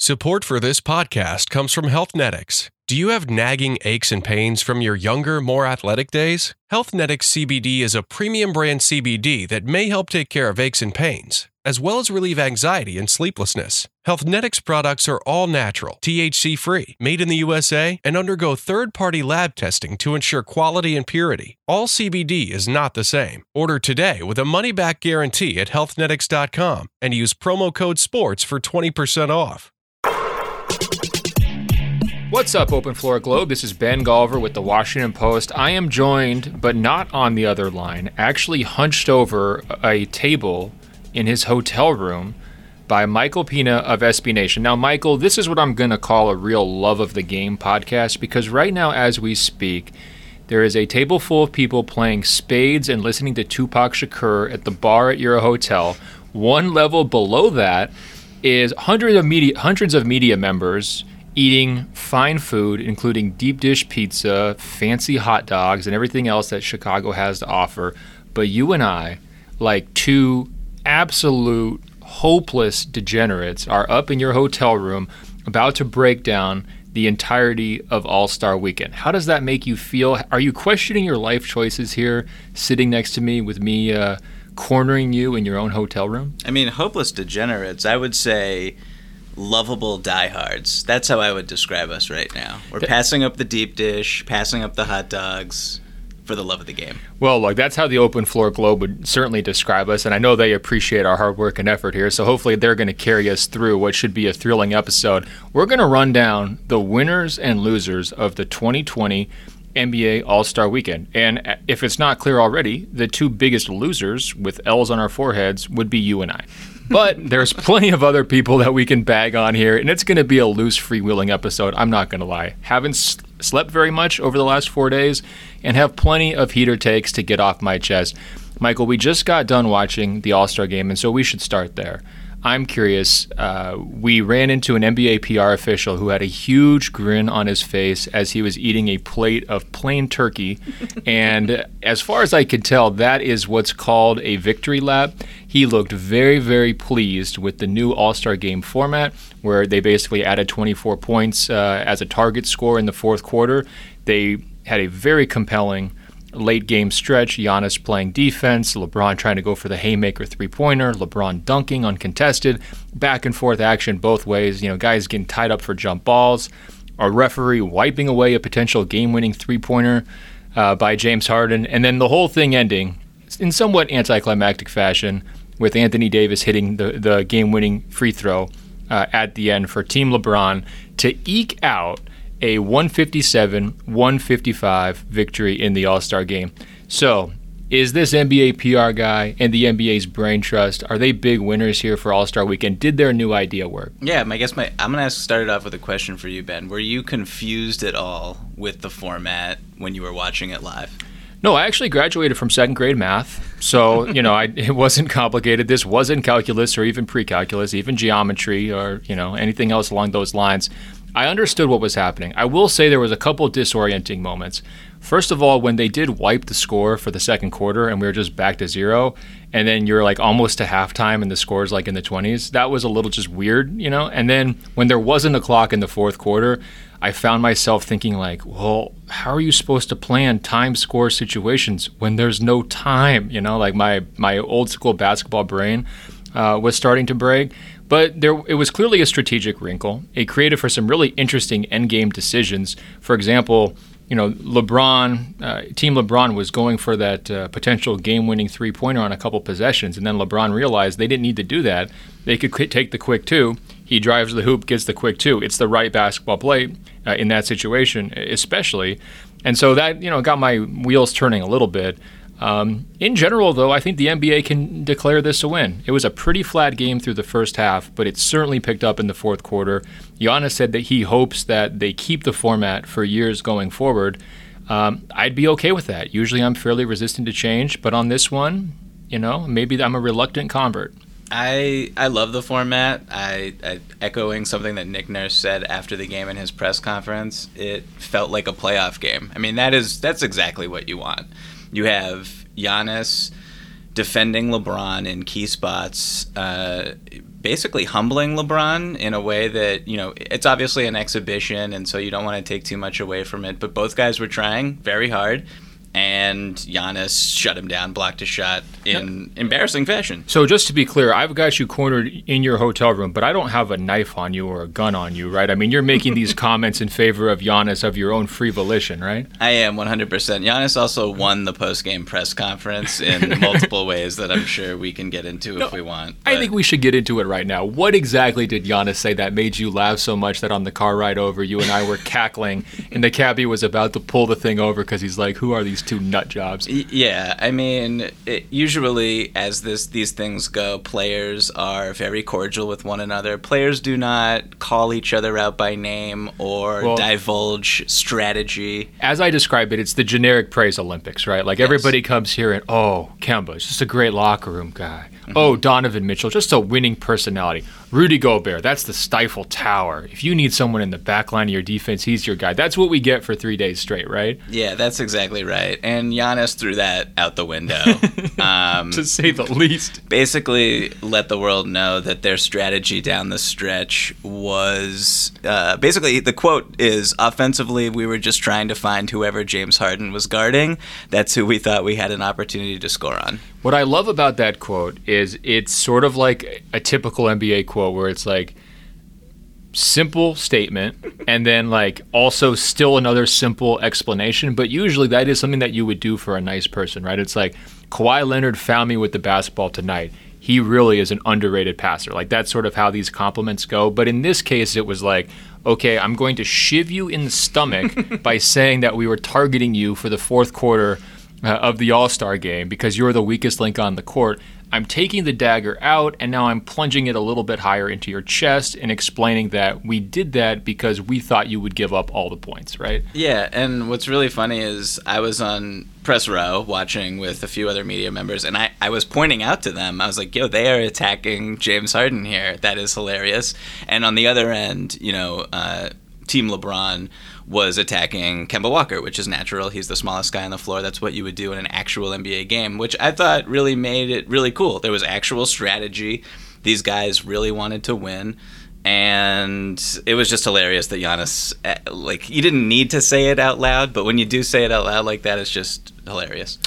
Support for this podcast comes from Healthnetics. Do you have nagging aches and pains from your younger, more athletic days? Healthnetics CBD is a premium brand CBD that may help take care of aches and pains, as well as relieve anxiety and sleeplessness. Healthnetics products are all natural, THC free, made in the USA, and undergo third party lab testing to ensure quality and purity. All CBD is not the same. Order today with a money back guarantee at healthnetics.com and use promo code SPORTS for 20% off. What's up, Open Floor Globe? This is Ben Golliver with the Washington Post. I am joined, but not on the other line, actually hunched over a table in his hotel room by Michael Pina of SB Nation. Now, Michael, this is what I'm going to call a real love of the game podcast because right now, as we speak, there is a table full of people playing spades and listening to Tupac Shakur at the bar at your hotel. One level below that is hundreds of media, hundreds of media members eating fine food, including deep dish pizza, fancy hot dogs, and everything else that Chicago has to offer. But you and I, like two absolute hopeless degenerates, are up in your hotel room about to break down the entirety of All Star Weekend. How does that make you feel? Are you questioning your life choices here, sitting next to me with me uh, cornering you in your own hotel room? I mean, hopeless degenerates. I would say lovable diehards. That's how I would describe us right now. We're passing up the deep dish, passing up the hot dogs for the love of the game. Well, look, that's how the Open Floor Globe would certainly describe us, and I know they appreciate our hard work and effort here, so hopefully they're going to carry us through what should be a thrilling episode. We're going to run down the winners and losers of the 2020 NBA All Star Weekend. And if it's not clear already, the two biggest losers with L's on our foreheads would be you and I. But there's plenty of other people that we can bag on here, and it's going to be a loose, freewheeling episode. I'm not going to lie. Haven't slept very much over the last four days and have plenty of heater takes to get off my chest. Michael, we just got done watching the All Star game, and so we should start there. I'm curious. Uh, we ran into an NBA PR official who had a huge grin on his face as he was eating a plate of plain turkey. and as far as I could tell, that is what's called a victory lap. He looked very, very pleased with the new All Star game format, where they basically added 24 points uh, as a target score in the fourth quarter. They had a very compelling late game stretch, Giannis playing defense, LeBron trying to go for the haymaker three pointer, LeBron dunking uncontested, back and forth action both ways. You know, guys getting tied up for jump balls, a referee wiping away a potential game winning three pointer uh, by James Harden, and then the whole thing ending in somewhat anticlimactic fashion with Anthony Davis hitting the, the game winning free throw uh, at the end for Team LeBron to eke out a 157 155 victory in the All Star game. So, is this NBA PR guy and the NBA's brain trust are they big winners here for All Star Weekend? Did their new idea work? Yeah, I guess my I'm gonna ask, start it off with a question for you, Ben. Were you confused at all with the format when you were watching it live? No, I actually graduated from second grade math, so you know I, it wasn't complicated. This wasn't calculus or even pre-calculus, even geometry or you know anything else along those lines. I understood what was happening. I will say there was a couple disorienting moments. First of all, when they did wipe the score for the second quarter and we were just back to zero, and then you're like almost to halftime and the score's like in the 20s, that was a little just weird, you know? And then when there wasn't a clock in the fourth quarter, I found myself thinking like, well, how are you supposed to plan time score situations when there's no time? You know, like my my old school basketball brain uh, was starting to break. But there, it was clearly a strategic wrinkle. It created for some really interesting endgame decisions. For example, you know, LeBron, uh, Team LeBron was going for that uh, potential game-winning three-pointer on a couple possessions, and then LeBron realized they didn't need to do that. They could qu- take the quick two. He drives the hoop, gets the quick two. It's the right basketball play uh, in that situation, especially. And so that you know got my wheels turning a little bit. Um, in general, though, I think the NBA can declare this a win. It was a pretty flat game through the first half, but it certainly picked up in the fourth quarter. Giannis said that he hopes that they keep the format for years going forward. Um, I'd be okay with that. Usually I'm fairly resistant to change, but on this one, you know, maybe I'm a reluctant convert. I I love the format. I, I, echoing something that Nick Nurse said after the game in his press conference. It felt like a playoff game. I mean, that is that's exactly what you want. You have Giannis defending LeBron in key spots, uh, basically humbling LeBron in a way that, you know, it's obviously an exhibition, and so you don't want to take too much away from it. But both guys were trying very hard and Giannis shut him down, blocked a shot in embarrassing fashion. So just to be clear, I've got you cornered in your hotel room, but I don't have a knife on you or a gun on you, right? I mean, you're making these comments in favor of Giannis of your own free volition, right? I am 100%. Giannis also won the post-game press conference in multiple ways that I'm sure we can get into no, if we want. But. I think we should get into it right now. What exactly did Giannis say that made you laugh so much that on the car ride over, you and I were cackling, and the cabbie was about to pull the thing over because he's like, "Who are these two nut jobs?" Yeah, I mean, it, usually as this these things go, players are very cordial with one another. Players do not call each other out by name or well, divulge strategy. As I describe it, it's the generic praise Olympics, right? Like yes. everybody comes here and oh, Kemba is just a great locker room guy. Mm-hmm. Oh, Donovan Mitchell, just a winning personality. Rudy Gobert, that's the stifle tower. If you need someone in the back line of your defense, he's your guy. That's what we get for three days straight, right? Yeah, that's exactly right. And Giannis threw that out the window. Um, to say the least. Basically, let the world know that their strategy down the stretch was uh, basically the quote is offensively, we were just trying to find whoever James Harden was guarding. That's who we thought we had an opportunity to score on. What I love about that quote is it's sort of like a typical NBA quote where it's like simple statement and then like also still another simple explanation. But usually that is something that you would do for a nice person, right? It's like Kawhi Leonard found me with the basketball tonight. He really is an underrated passer. Like that's sort of how these compliments go. But in this case, it was like, okay, I'm going to shiv you in the stomach by saying that we were targeting you for the fourth quarter uh, of the All Star game because you're the weakest link on the court. I'm taking the dagger out and now I'm plunging it a little bit higher into your chest and explaining that we did that because we thought you would give up all the points, right? Yeah, and what's really funny is I was on press row watching with a few other media members and I, I was pointing out to them, I was like, yo, they are attacking James Harden here. That is hilarious. And on the other end, you know, uh, Team LeBron was attacking Kemba Walker, which is natural. He's the smallest guy on the floor. That's what you would do in an actual NBA game, which I thought really made it really cool. There was actual strategy. These guys really wanted to win. And it was just hilarious that Giannis, eh, like, you didn't need to say it out loud, but when you do say it out loud like that, it's just hilarious.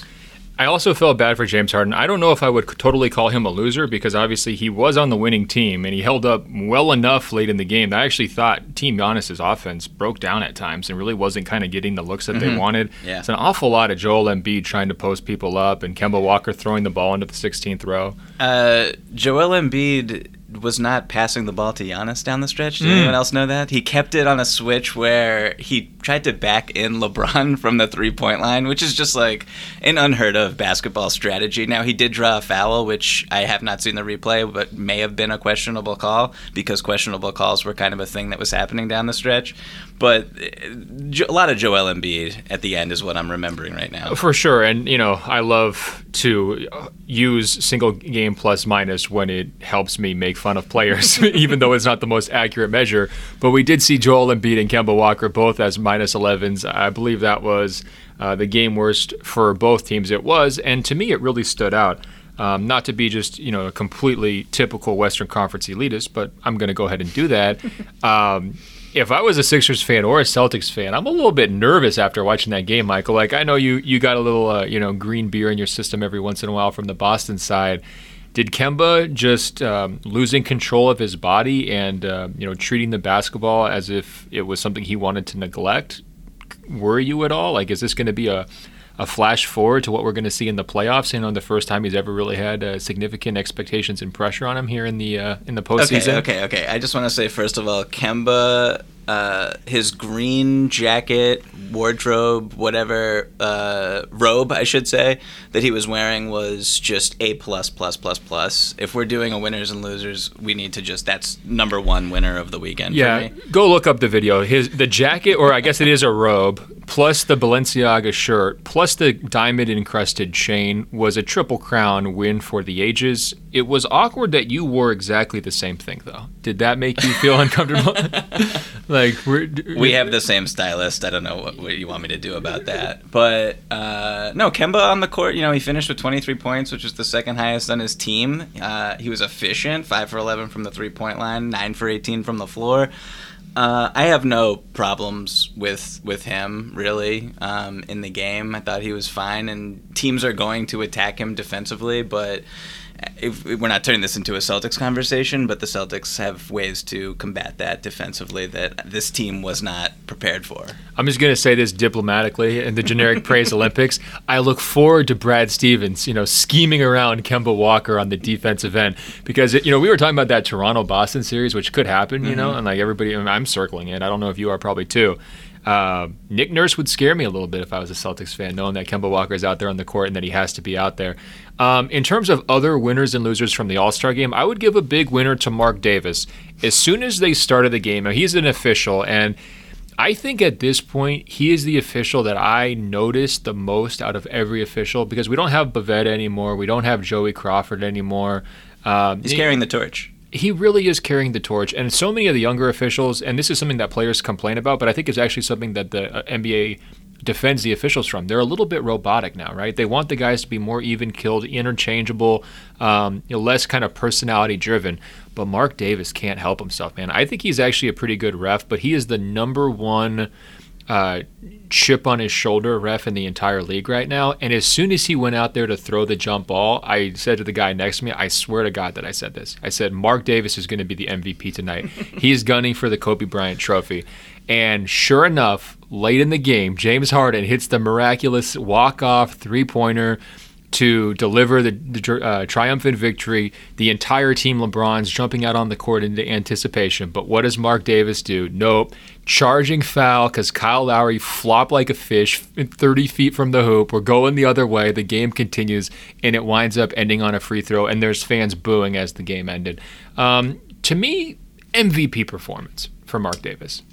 I also felt bad for James Harden. I don't know if I would totally call him a loser because obviously he was on the winning team and he held up well enough late in the game. I actually thought Team Giannis's offense broke down at times and really wasn't kind of getting the looks that mm-hmm. they wanted. Yeah. It's an awful lot of Joel Embiid trying to post people up and Kemba Walker throwing the ball into the 16th row. Uh, Joel Embiid was not passing the ball to Giannis down the stretch. Did mm. anyone else know that? He kept it on a switch where he tried to back in LeBron from the three point line, which is just like an unheard of basketball strategy. Now, he did draw a foul, which I have not seen the replay, but may have been a questionable call because questionable calls were kind of a thing that was happening down the stretch. But uh, a lot of Joel Embiid at the end is what I'm remembering right now. For sure. And, you know, I love to use single game plus minus when it helps me make fun of players, even though it's not the most accurate measure. But we did see Joel Embiid and Kemba Walker both as minus 11s. I believe that was uh, the game worst for both teams. It was, and to me, it really stood out. Um, not to be just you know a completely typical Western Conference elitist, but I'm going to go ahead and do that. Um, if I was a Sixers fan or a Celtics fan, I'm a little bit nervous after watching that game, Michael. Like I know you you got a little uh, you know green beer in your system every once in a while from the Boston side. Did Kemba just um, losing control of his body and uh, you know treating the basketball as if it was something he wanted to neglect worry you at all? Like, is this going to be a a flash forward to what we're going to see in the playoffs. You know, the first time he's ever really had uh, significant expectations and pressure on him here in the uh, in the postseason. Okay, okay, okay. I just want to say first of all, Kemba uh, his green jacket, wardrobe, whatever uh, robe, I should say, that he was wearing was just a plus plus plus plus. If we're doing a winners and losers, we need to just that's number one winner of the weekend. Yeah, go look up the video. His the jacket, or I guess it is a robe, plus the Balenciaga shirt, plus the diamond encrusted chain was a triple crown win for the ages. It was awkward that you wore exactly the same thing, though. Did that make you feel uncomfortable? like we're, we have the same stylist. I don't know what, what you want me to do about that. But uh, no, Kemba on the court. You know, he finished with 23 points, which was the second highest on his team. Uh, he was efficient, five for 11 from the three point line, nine for 18 from the floor. Uh, I have no problems with with him really um, in the game. I thought he was fine, and teams are going to attack him defensively, but if, we're not turning this into a Celtics conversation, but the Celtics have ways to combat that defensively that this team was not prepared for. I'm just going to say this diplomatically in the generic praise Olympics. I look forward to Brad Stevens, you know, scheming around Kemba Walker on the defensive end because you know we were talking about that Toronto Boston series, which could happen, you mm-hmm. know, and like everybody, I'm circling it. I don't know if you are probably too. Uh, Nick Nurse would scare me a little bit if I was a Celtics fan, knowing that Kemba Walker is out there on the court and that he has to be out there. Um, in terms of other winners and losers from the All Star game, I would give a big winner to Marc Davis. As soon as they started the game, he's an official, and I think at this point, he is the official that I noticed the most out of every official because we don't have Bavetta anymore. We don't have Joey Crawford anymore. Um, he's carrying the torch he really is carrying the torch. And so many of the younger officials, and this is something that players complain about, but I think it's actually something that the uh, NBA defends the officials from. They're a little bit robotic now, right? They want the guys to be more even killed, interchangeable, um, you know, less kind of personality driven. But Marc Davis can't help himself, man. I think he's actually a pretty good ref, but he is the number one uh, chip on his shoulder ref in the entire league right now. And as soon as he went out there to throw the jump ball, I said to the guy next to me, I swear to God that I said this. I said, Marc Davis is going to be the MVP tonight. He's gunning for the Kobe Bryant trophy. And sure enough, late in the game, James Harden hits the miraculous walk off three pointer to deliver the, the uh, triumphant victory. The entire team LeBron's jumping out on the court into anticipation. But what does Marc Davis do? Nope. Charging foul because Kyle Lowry flopped like a fish 30 feet from the hoop. We're going the other way. The game continues, and it winds up ending on a free throw, and there's fans booing as the game ended. Um, to me, MVP performance for Marc Davis.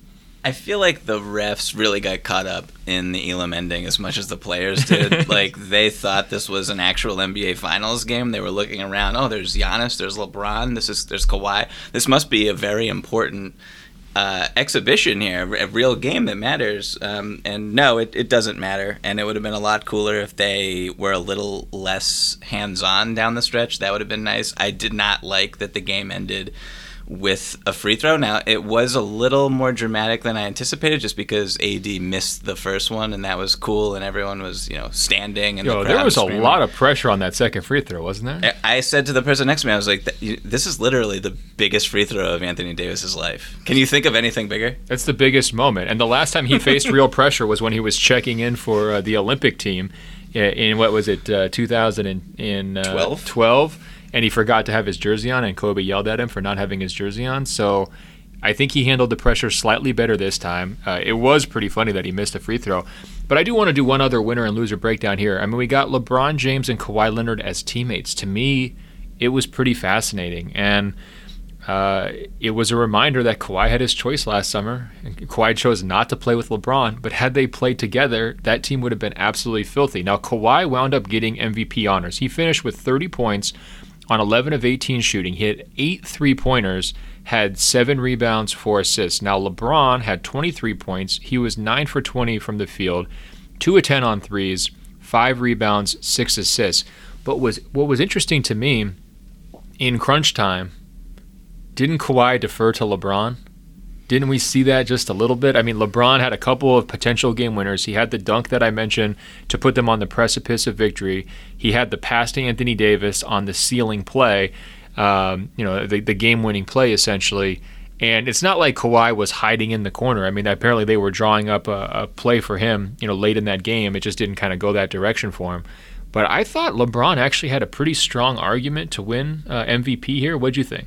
I feel like the refs really got caught up in the Elam ending as much as the players did. like they thought this was an actual NBA Finals game. They were looking around. Oh, there's Giannis. There's LeBron. This is there's Kawhi. This must be a very important uh, exhibition here, a real game that matters. Um, and no, it, it doesn't matter. And it would have been a lot cooler if they were a little less hands on down the stretch. That would have been nice. I did not like that the game ended with a free throw. Now, it was a little more dramatic than I anticipated just because AD missed the first one and that was cool and everyone was, you know, standing and Yo, the there was a lot of pressure on that second free throw, wasn't there? I said to the person next to me, I was like, this is literally the biggest free throw of Anthony Davis's life. Can you think of anything bigger? It's the biggest moment. And the last time he faced real pressure was when he was checking in for uh, the Olympic team in, what was it, uh, 2012? 12 and he forgot to have his jersey on, and Kobe yelled at him for not having his jersey on. So I think he handled the pressure slightly better this time. Uh, it was pretty funny that he missed a free throw. But I do want to do one other winner and loser breakdown here. I mean, we got LeBron James and Kawhi Leonard as teammates. To me, it was pretty fascinating. And uh, it was a reminder that Kawhi had his choice last summer. Kawhi chose not to play with LeBron, but had they played together, that team would have been absolutely filthy. Now, Kawhi wound up getting MVP honors. He finished with 30 points on 11 of 18 shooting. He hit eight three pointers, had seven rebounds, four assists. Now, LeBron had 23 points. He was 9 for 20 from the field, 2 of 10 on threes, five rebounds, six assists. But was what was interesting to me in crunch time, didn't Kawhi defer to LeBron? Didn't we see that just a little bit? I mean, LeBron had a couple of potential game winners. He had the dunk that I mentioned to put them on the precipice of victory. He had the pass to Anthony Davis on the ceiling play, um, you know, the, the game winning play essentially. And it's not like Kawhi was hiding in the corner. I mean, apparently they were drawing up a, a play for him, you know, late in that game. It just didn't kind of go that direction for him. But I thought LeBron actually had a pretty strong argument to win uh, MVP here. What'd you think?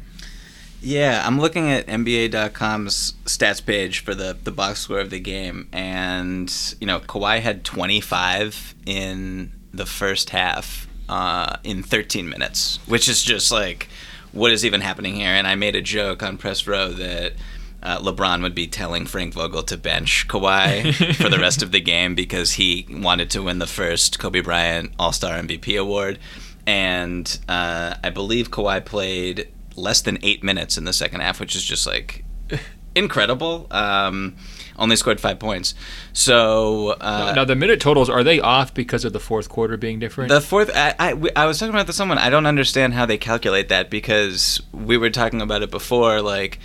Yeah, I'm looking at NBA.com's stats page for the, the box score of the game, and you know Kawhi had 25 in the first half uh, in 13 minutes, which is just like what is even happening here. And I made a joke on press row that uh, LeBron would be telling Frank Vogel to bench Kawhi for the rest of the game because he wanted to win the first Kobe Bryant All Star MVP award. And uh, I believe Kawhi played less than eight minutes in the second half, which is just like incredible. Um, only scored five points. So uh, now the minute totals are they off because of the fourth quarter being different? The fourth, I, I, I was talking about this someone. I don't understand how they calculate that because we were talking about it before. Like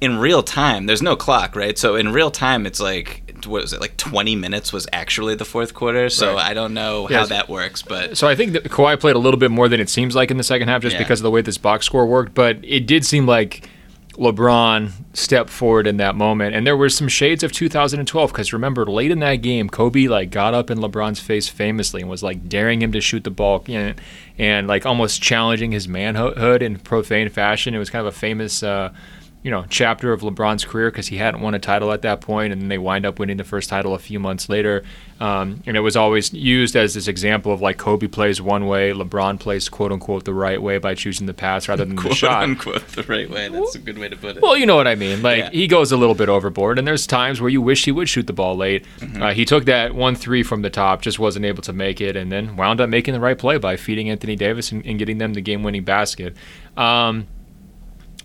in real time, there's no clock, right? So in real time, it's like what was it like 20 minutes was actually the fourth quarter. So right. I don't know yes. how that works, but so I think that Kawhi played a little bit more than it seems like in the second half, just yeah. because of the way this box score worked. But it did seem like LeBron stepped forward in that moment. And there were some shades of 2012 because remember, late in that game, Kobe like got up in LeBron's face famously and was like daring him to shoot the ball know, and like almost challenging his manhood in profane fashion. It was kind of a famous. Uh, you know chapter of LeBron's career because he hadn't won a title at that point, and then they wind up winning the first title a few months later. Um, and it was always used as this example of like Kobe plays one way, LeBron plays quote unquote the right way by choosing the pass rather than quote the shot. Unquote the right way. That's a good way to put it. Well, you know what I mean. Like yeah. he goes a little bit overboard, and there's times where you wish he would shoot the ball late. Mm-hmm. Uh, he took that one three from the top, just wasn't able to make it, and then wound up making the right play by feeding Anthony Davis and, and getting them the game winning basket. Um,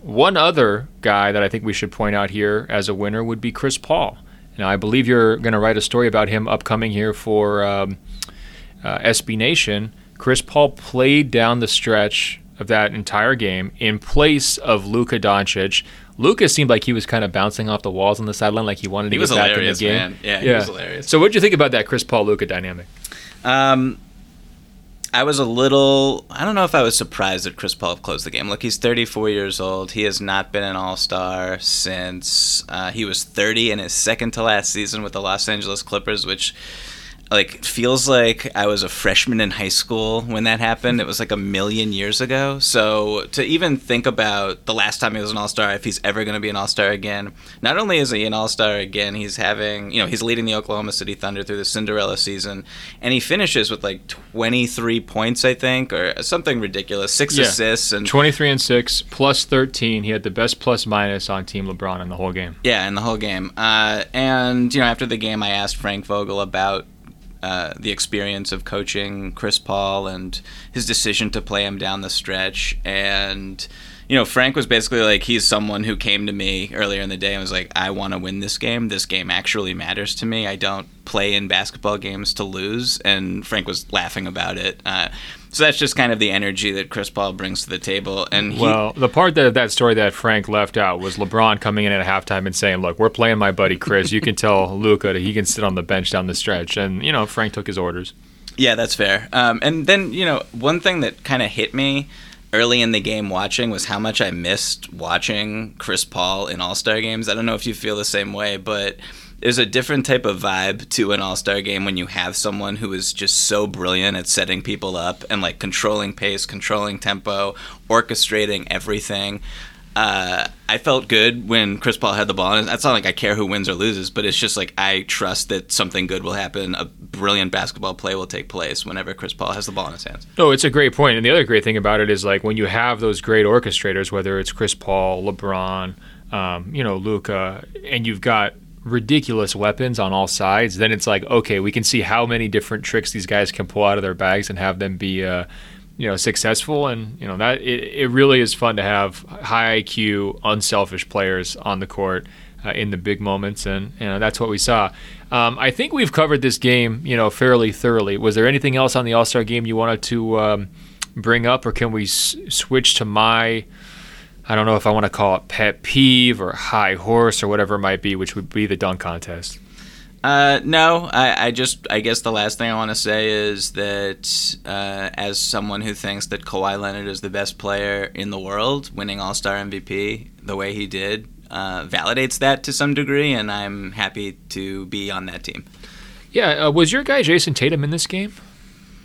one other guy that I think we should point out here as a winner would be Chris Paul. Now, I believe you're going to write a story about him upcoming here for um, uh, SB Nation. Chris Paul played down the stretch of that entire game in place of Luka Doncic. Luka seemed like he was kind of bouncing off the walls on the sideline, like he wanted he to get back in the game. Man. Yeah, he yeah. was hilarious. So, what did you think about that Chris Paul Luka dynamic? Um, I was a little. I don't know if I was surprised that Chris Paul closed the game. Look, he's 34 years old. He has not been an All Star since uh, he was 30 in his second to last season with the Los Angeles Clippers, which like feels like I was a freshman in high school when that happened. It was like a million years ago. So to even think about the last time he was an All Star, if he's ever going to be an All Star again, not only is he an All Star again, he's having you know he's leading the Oklahoma City Thunder through the Cinderella season, and he finishes with like 23 points, I think, or something ridiculous, six yeah. assists and 23 and six plus 13. He had the best plus minus on Team LeBron in the whole game. Yeah, in the whole game. Uh, and you know after the game, I asked Frank Vogel about uh, the experience of coaching Chris Paul and his decision to play him down the stretch. And, you know, Frank was basically like, he's someone who came to me earlier in the day and was like, I want to win this game. This game actually matters to me. I don't play in basketball games to lose. And Frank was laughing about it. Uh, so that's just kind of the energy that Chris Paul brings to the table. And he, well, the part that that story that Frank left out was LeBron coming in at halftime and saying, "Look, we're playing my buddy Chris. You can tell Luka that he can sit on the bench down the stretch." And you know, Frank took his orders. Yeah, that's fair. Um, and then you know, one thing that kind of hit me early in the game watching was how much I missed watching Chris Paul in All Star games. I don't know if you feel the same way, but there's a different type of vibe to an all-star game when you have someone who is just so brilliant at setting people up and like controlling pace controlling tempo orchestrating everything uh, I felt good when Chris Paul had the ball. And it's not like I care who wins or loses, but it's just like I trust that something good will happen. A brilliant basketball play will take place whenever Chris Paul has the ball in his hands. No, it's a great point. And the other great thing about it is like when you have those great orchestrators, whether it's Chris Paul, LeBron, um, you know, Luka, and you've got ridiculous weapons on all sides, then it's like, okay, we can see how many different tricks these guys can pull out of their bags and have them be, uh, you know, successful. And you know that it, it really is fun to have high IQ, unselfish players on the court. Uh, in the big moments, and you know, that's what we saw. Um, I think we've covered this game, you know, fairly thoroughly. Was there anything else on the All Star game you wanted to um, bring up, or can we s- switch to my I don't know if I want to call it pet peeve or high horse or whatever it might be, which would be the dunk contest. Uh, no, I, I just I guess the last thing I want to say is that uh, as someone who thinks that Kawhi Leonard is the best player in the world, winning All Star MVP the way he did uh, validates that to some degree, and I'm happy to be on that team. Yeah, uh, was your guy Jayson Tatum in this game?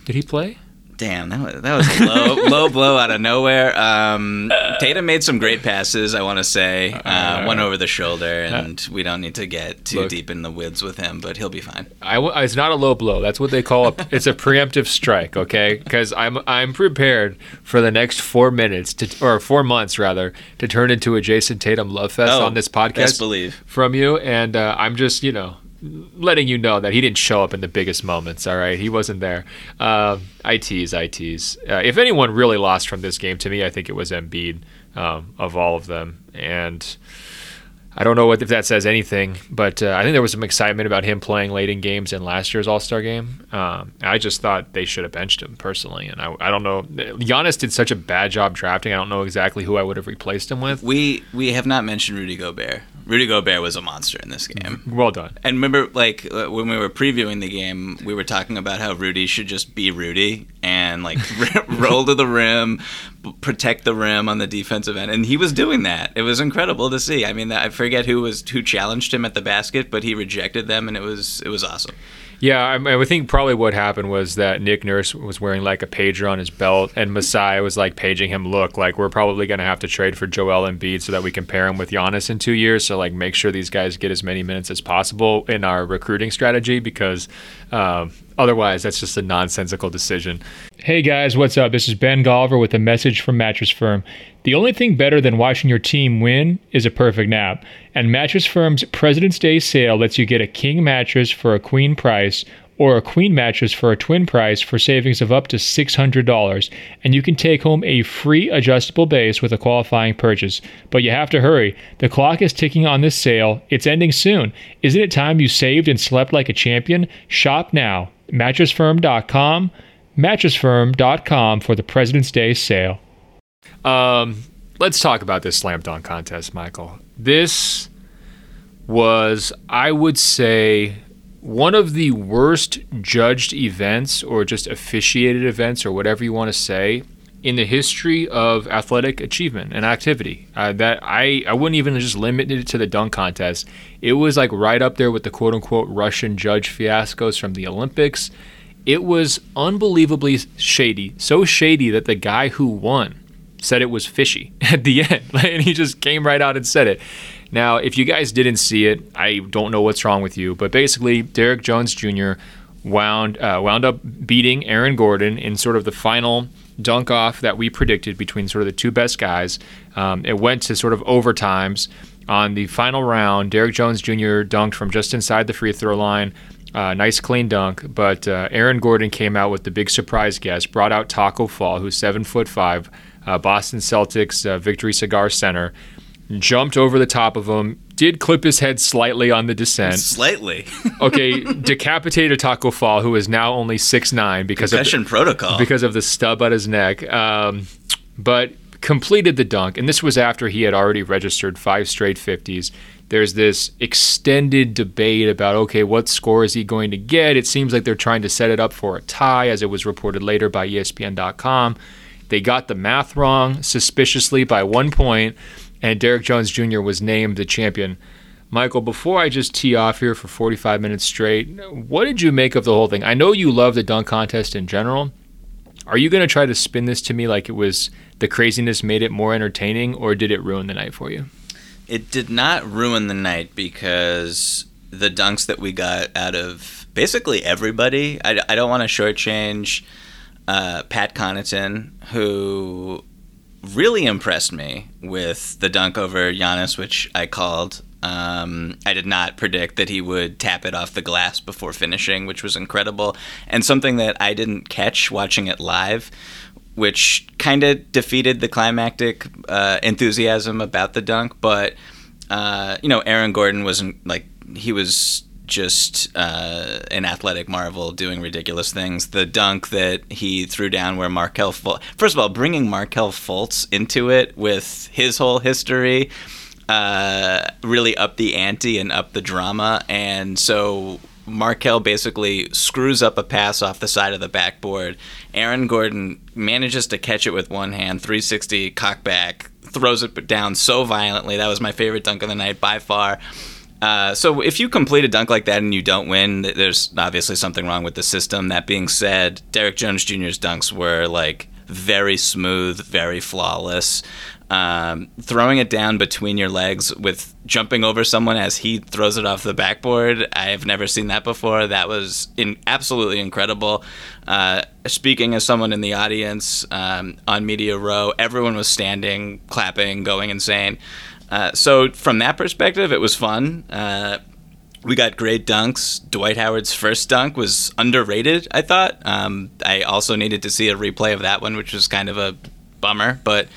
Did he play? Damn, that was, that was a low, low blow out of nowhere. Um, Tatum made some great passes, I want to say. Uh, one over the shoulder, and we don't need to get too Look, deep in the woods with him, but he'll be fine. I, it's not a low blow. That's what they call it. it's a preemptive strike, okay? Because I'm I'm prepared for the next four minutes to, or four months rather to turn into a Jayson Tatum love fest oh, on this podcast. Best believe from you, and uh, I'm just you know letting you know that he didn't show up in the biggest moments. All right, he wasn't there. Uh, I tease, I tease. Uh, if anyone really lost from this game, to me, I think it was Embiid um, of all of them. And I don't know what if that says anything, but uh, I think there was some excitement about him playing late in games in last year's All Star game. Um, I just thought they should have benched him personally, and I, I don't know. Giannis did such a bad job drafting. I don't know exactly who I would have replaced him with. We we have not mentioned Rudy Gobert. Rudy Gobert was a monster in this game. Well done. And remember, like uh, when we were previewing the game, we were talking about how Rudy should just be Rudy and like roll to the rim, protect the rim on the defensive end, and he was doing that. It was incredible to see. I mean, I forget who was who challenged him at the basket, but he rejected them, and it was it was awesome. Yeah, I, I think probably what happened was that Nick Nurse was wearing like a pager on his belt, and Masai was like paging him. Look, like we're probably going to have to trade for Joel Embiid so that we can pair him with Giannis in two years. So like make sure these guys get as many minutes as possible in our recruiting strategy because um, otherwise that's just a nonsensical decision. Hey guys, what's up? This is Ben Golliver with a message from Mattress Firm. The only thing better than watching your team win is a perfect nap. And Mattress Firm's President's Day sale lets you get a king mattress for a queen price or a queen mattress for a twin price for savings of up to $600. And you can take home a free adjustable base with a qualifying purchase. But you have to hurry. The clock is ticking on this sale. It's ending soon. Isn't it time you saved and slept like a champion? Shop now. MattressFirm.com. MattressFirm.com for the President's Day sale. Um, let's talk about this slam dunk contest, Michael. This was, I would say, one of the worst judged events or just officiated events or whatever you want to say in the history of athletic achievement and activity. Uh, that I, I wouldn't even just limit it to the dunk contest. It was like right up there with the quote unquote Russian judge fiascos from the Olympics. It was unbelievably shady. So shady that the guy who won said it was fishy at the end. and he just came right out and said it. Now, if you guys didn't see it, I don't know what's wrong with you, but basically, Derrick Jones Jr. wound uh, wound up beating Aaron Gordon in sort of the final dunk off that we predicted between sort of the two best guys. Um, it went to sort of overtimes. On the final round, Derrick Jones Jr. dunked from just inside the free throw line. Uh, nice clean dunk, but uh, Aaron Gordon came out with the big surprise guest, brought out Taco Fall, who's seven foot five, uh, Boston Celtics uh, Victory Cigar Center, jumped over the top of him, did clip his head slightly on the descent. Slightly. okay, decapitated Taco Fall, who is now only six nine because Concussion of the, protocol because of the stub at his neck. Um, but completed the dunk, and this was after he had already registered five straight fifties. There's this extended debate about okay, what score is he going to get? It seems like they're trying to set it up for a tie, as it was reported later by ESPN.com. They got the math wrong suspiciously by one point, and Derrick Jones Jr. was named the champion. Michael, before I just tee off here for 45 minutes straight, what did you make of the whole thing? I know you love the dunk contest in general. Are you going to try to spin this to me like it was the craziness made it more entertaining, or did it ruin the night for you? It did not ruin the night because the dunks that we got out of basically everybody, I, I don't want to shortchange uh, Pat Connaughton, who really impressed me with the dunk over Giannis, which I called. Um, I did not predict that he would tap it off the glass before finishing, which was incredible. And something that I didn't catch watching it live, which kind of defeated the climactic uh, enthusiasm about the dunk. But, uh, you know, Aaron Gordon wasn't like, he was just uh, an athletic marvel doing ridiculous things. The dunk that he threw down where Markelle Fultz, first of all, bringing Markelle Fultz into it with his whole history uh, really up the ante and up the drama. And so Markelle basically screws up a pass off the side of the backboard. Aaron Gordon manages to catch it with one hand, 360 cock back, throws it down so violently. That was my favorite dunk of the night by far. Uh, so if you complete a dunk like that and you don't win, there's obviously something wrong with the system. That being said, Derrick Jones Jr.'s dunks were like very smooth, very flawless. Um, throwing it down between your legs with jumping over someone as he throws it off the backboard, I have never seen that before. That was in, absolutely incredible. Uh, speaking as someone in the audience um, on Media Row, everyone was standing, clapping, going insane. Uh, so from that perspective, it was fun. Uh, we got great dunks. Dwight Howard's first dunk was underrated, I thought. Um, I also needed to see a replay of that one, which was kind of a bummer, but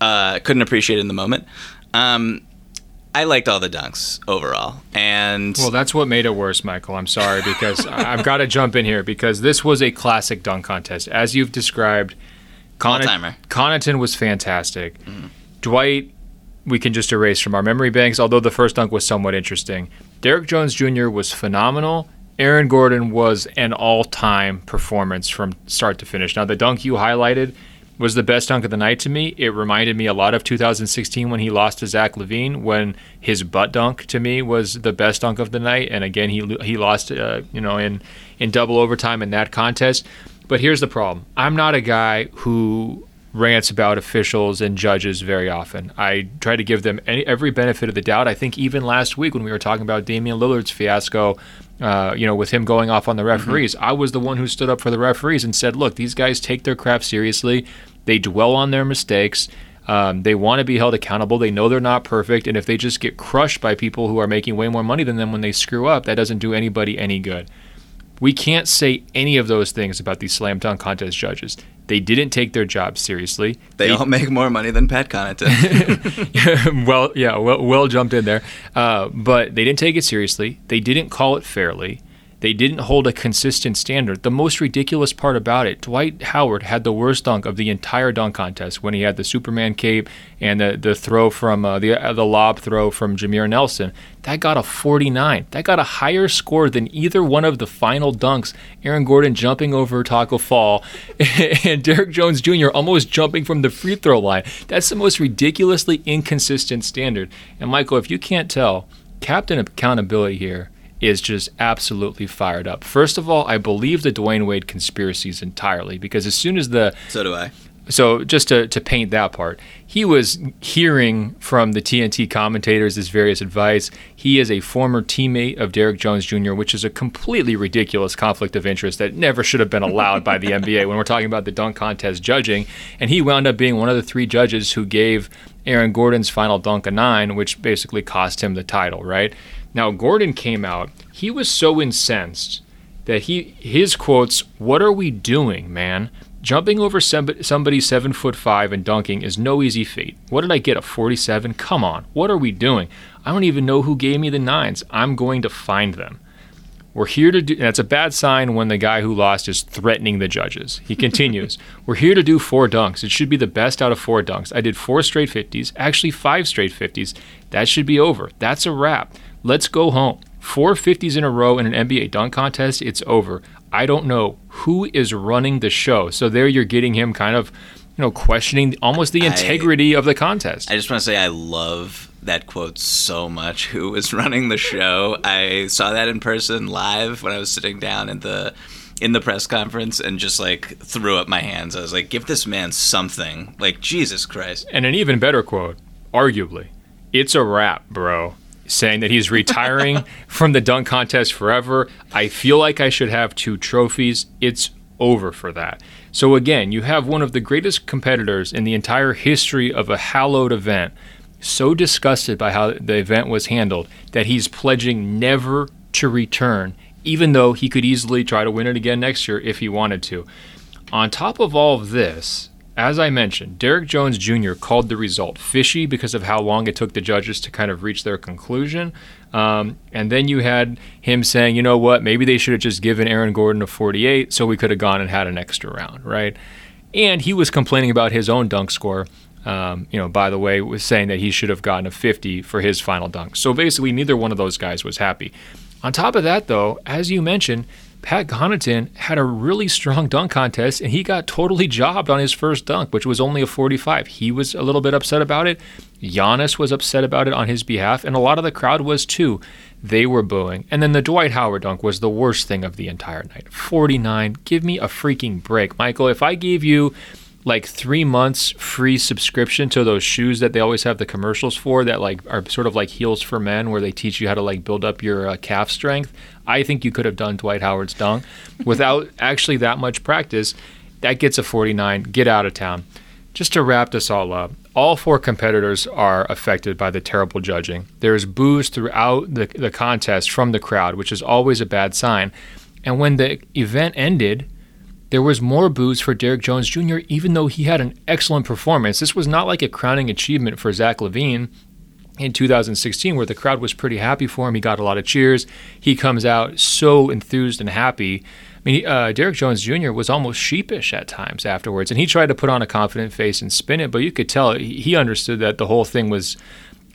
uh, couldn't appreciate it in the moment. Um, I liked all the dunks overall, and Well, that's what made it worse, Michael. I'm sorry because I've got to jump in here because this was a classic dunk contest, as you've described. All-timer. Connaughton was fantastic. Dwight, we can just erase from our memory banks. Although the first dunk was somewhat interesting. Derrick Jones Jr. was phenomenal. Aaron Gordon was an all-time performance from start to finish. Now, the dunk you highlighted was the best dunk of the night to me. It reminded me a lot of 2016 when he lost to Zach LaVine, when his butt dunk to me was the best dunk of the night. And again, he he lost, uh, you know, in in double overtime in that contest. But here's the problem: I'm not a guy who rants about officials and judges very often. I try to give them any, every benefit of the doubt. I think even last week when we were talking about Damian Lillard's fiasco, uh, you know, with him going off on the referees, I was the one who stood up for the referees and said, "Look, these guys take their craft seriously. They dwell on their mistakes." Um, they want to be held accountable. They know they're not perfect. And if they just get crushed by people who are making way more money than them when they screw up, that doesn't do anybody any good. We can't say any of those things about these slam dunk contest judges. They didn't take their job seriously. they all make more money than Pat Connaughton. well, yeah, well, well jumped in there. Uh, but they didn't take it seriously. They didn't call it fairly. They didn't hold a consistent standard. The most ridiculous part about it, Dwight Howard had the worst dunk of the entire dunk contest when he had the Superman cape and the, the throw from uh, the uh, the lob throw from Jameer Nelson. That got a 49. That got a higher score than either one of the final dunks. Aaron Gordon jumping over Taco Fall and Derrick Jones Jr. almost jumping from the free throw line. That's the most ridiculously inconsistent standard. And Michael, if you can't tell, captain accountability here is just absolutely fired up. First of all, I believe the Dwyane Wade conspiracies entirely because as soon as the so do I. so just to, to paint that part, he was hearing from the TNT commentators his various advice. He is a former teammate of Derrick Jones Jr., which is a completely ridiculous conflict of interest that never should have been allowed by the NBA when we're talking about the dunk contest judging. And he wound up being one of the three judges who gave Aaron Gordon's final dunk a nine, which basically cost him the title, right? Now, Gordon came out, he was so incensed that he his quotes, "What are we doing, man? Jumping over somebody, seven foot five and dunking is no easy feat. What did I get? A 47? Come on, what are we doing? I don't even know who gave me the nines. I'm going to find them." We're here to do. That's a bad sign when the guy who lost is threatening the judges. He continues, We're here to do four dunks. It should be the best out of four dunks. I did four straight 50s, actually five straight 50s. That should be over. That's a wrap. Let's go home. Four 50s in a row in an NBA dunk contest, it's over. I don't know who is running the show. So there you're getting him kind of, you know, questioning almost the I- integrity of the contest. I just want to say I love that quote so much. Who was running the show? I saw that in person live when I was sitting down in the in the press conference and just like threw up my hands. I was like, "Give this man something!" Like Jesus Christ. And an even better quote, arguably, it's a wrap, bro. Saying that he's retiring from the dunk contest forever. I feel like I should have two trophies. It's over for that. So, again, you have one of the greatest competitors in the entire history of a hallowed event so disgusted by how the event was handled that he's pledging never to return, even though he could easily try to win it again next year if he wanted to. On top of all of this, as I mentioned, Derrick Jones Jr. called the result fishy because of how long it took the judges to kind of reach their conclusion. Um, and then you had him saying, you know what, maybe they should have just given Aaron Gordon a 48 so we could have gone and had an extra round, right? And he was complaining about his own dunk score. Um, you know, by the way, was saying that he should have gotten a 50 for his final dunk. So basically, neither one of those guys was happy. On top of that, though, as you mentioned, Pat Connaughton had a really strong dunk contest and he got totally jobbed on his first dunk, which was only a 45. He was a little bit upset about it. Giannis was upset about it on his behalf, and a lot of the crowd was too. They were booing. And then the Dwight Howard dunk was the worst thing of the entire night. 49. Give me a freaking break. Michael, if I gave you like three months free subscription to those shoes that they always have the commercials for that like are sort of like heels for men where they teach you how to like build up your uh, calf strength. I think you could have done dwight howard's dunk without actually that much practice. That gets a 49 get out of town. Just to wrap this all up all four competitors are affected by the terrible judging. There's boos throughout the, the contest from the crowd which is always a bad sign. And when the event ended there was more boos for Derrick Jones Jr., even though he had an excellent performance. This was not like a crowning achievement for Zach LaVine. in 2016 where the crowd was pretty happy for him. He got a lot of cheers. He comes out so enthused and happy. I mean, uh, Derrick Jones Jr. was almost sheepish at times afterwards, and he tried to put on a confident face and spin it, but you could tell he understood that the whole thing was,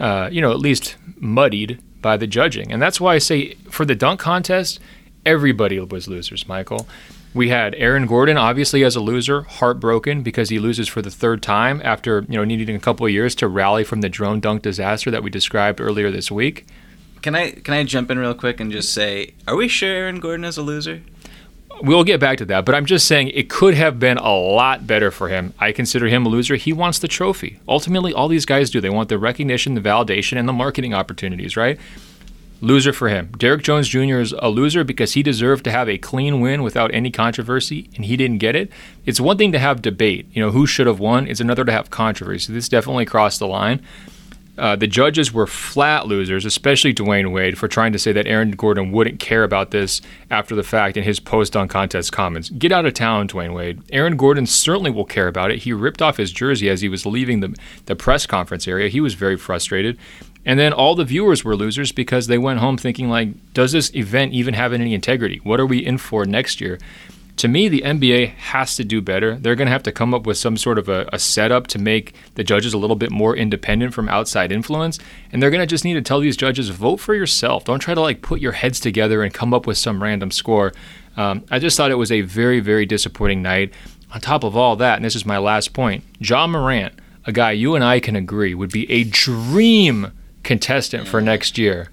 uh, you know, at least muddied by the judging. And that's why I say for the dunk contest, everybody was losers, Michael. We had Aaron Gordon, obviously as a loser, heartbroken because he loses for the third time after you know needing a couple of years to rally from the drone dunk disaster that we described earlier this week. Can I can I jump in real quick and just say, are we sure Aaron Gordon is a loser? We'll get back to that, but I'm just saying it could have been a lot better for him. I consider him a loser. He wants the trophy. Ultimately, all these guys do. They want the recognition, the validation, and the marketing opportunities, right? Loser for him. Derrick Jones Jr. is a loser because he deserved to have a clean win without any controversy, and he didn't get it. It's one thing to have debate, you know, who should have won. It's another to have controversy. This definitely crossed the line. Uh, the judges were flat losers, especially Dwyane Wade, for trying to say that Aaron Gordon wouldn't care about this after the fact in his post on contest comments. Get out of town, Dwyane Wade. Aaron Gordon certainly will care about it. He ripped off his jersey as he was leaving the, the press conference area. He was very frustrated. And then all the viewers were losers because they went home thinking like, does this event even have any integrity? What are we in for next year? To me, the NBA has to do better. They're going to have to come up with some sort of a, a, setup to make the judges a little bit more independent from outside influence. And they're going to just need to tell these judges, vote for yourself. Don't try to like put your heads together and come up with some random score. Um, I just thought it was a very, very disappointing night. On top of all that, and this is my last point, Ja Morant, a guy you and I can agree would be a dream contestant for next year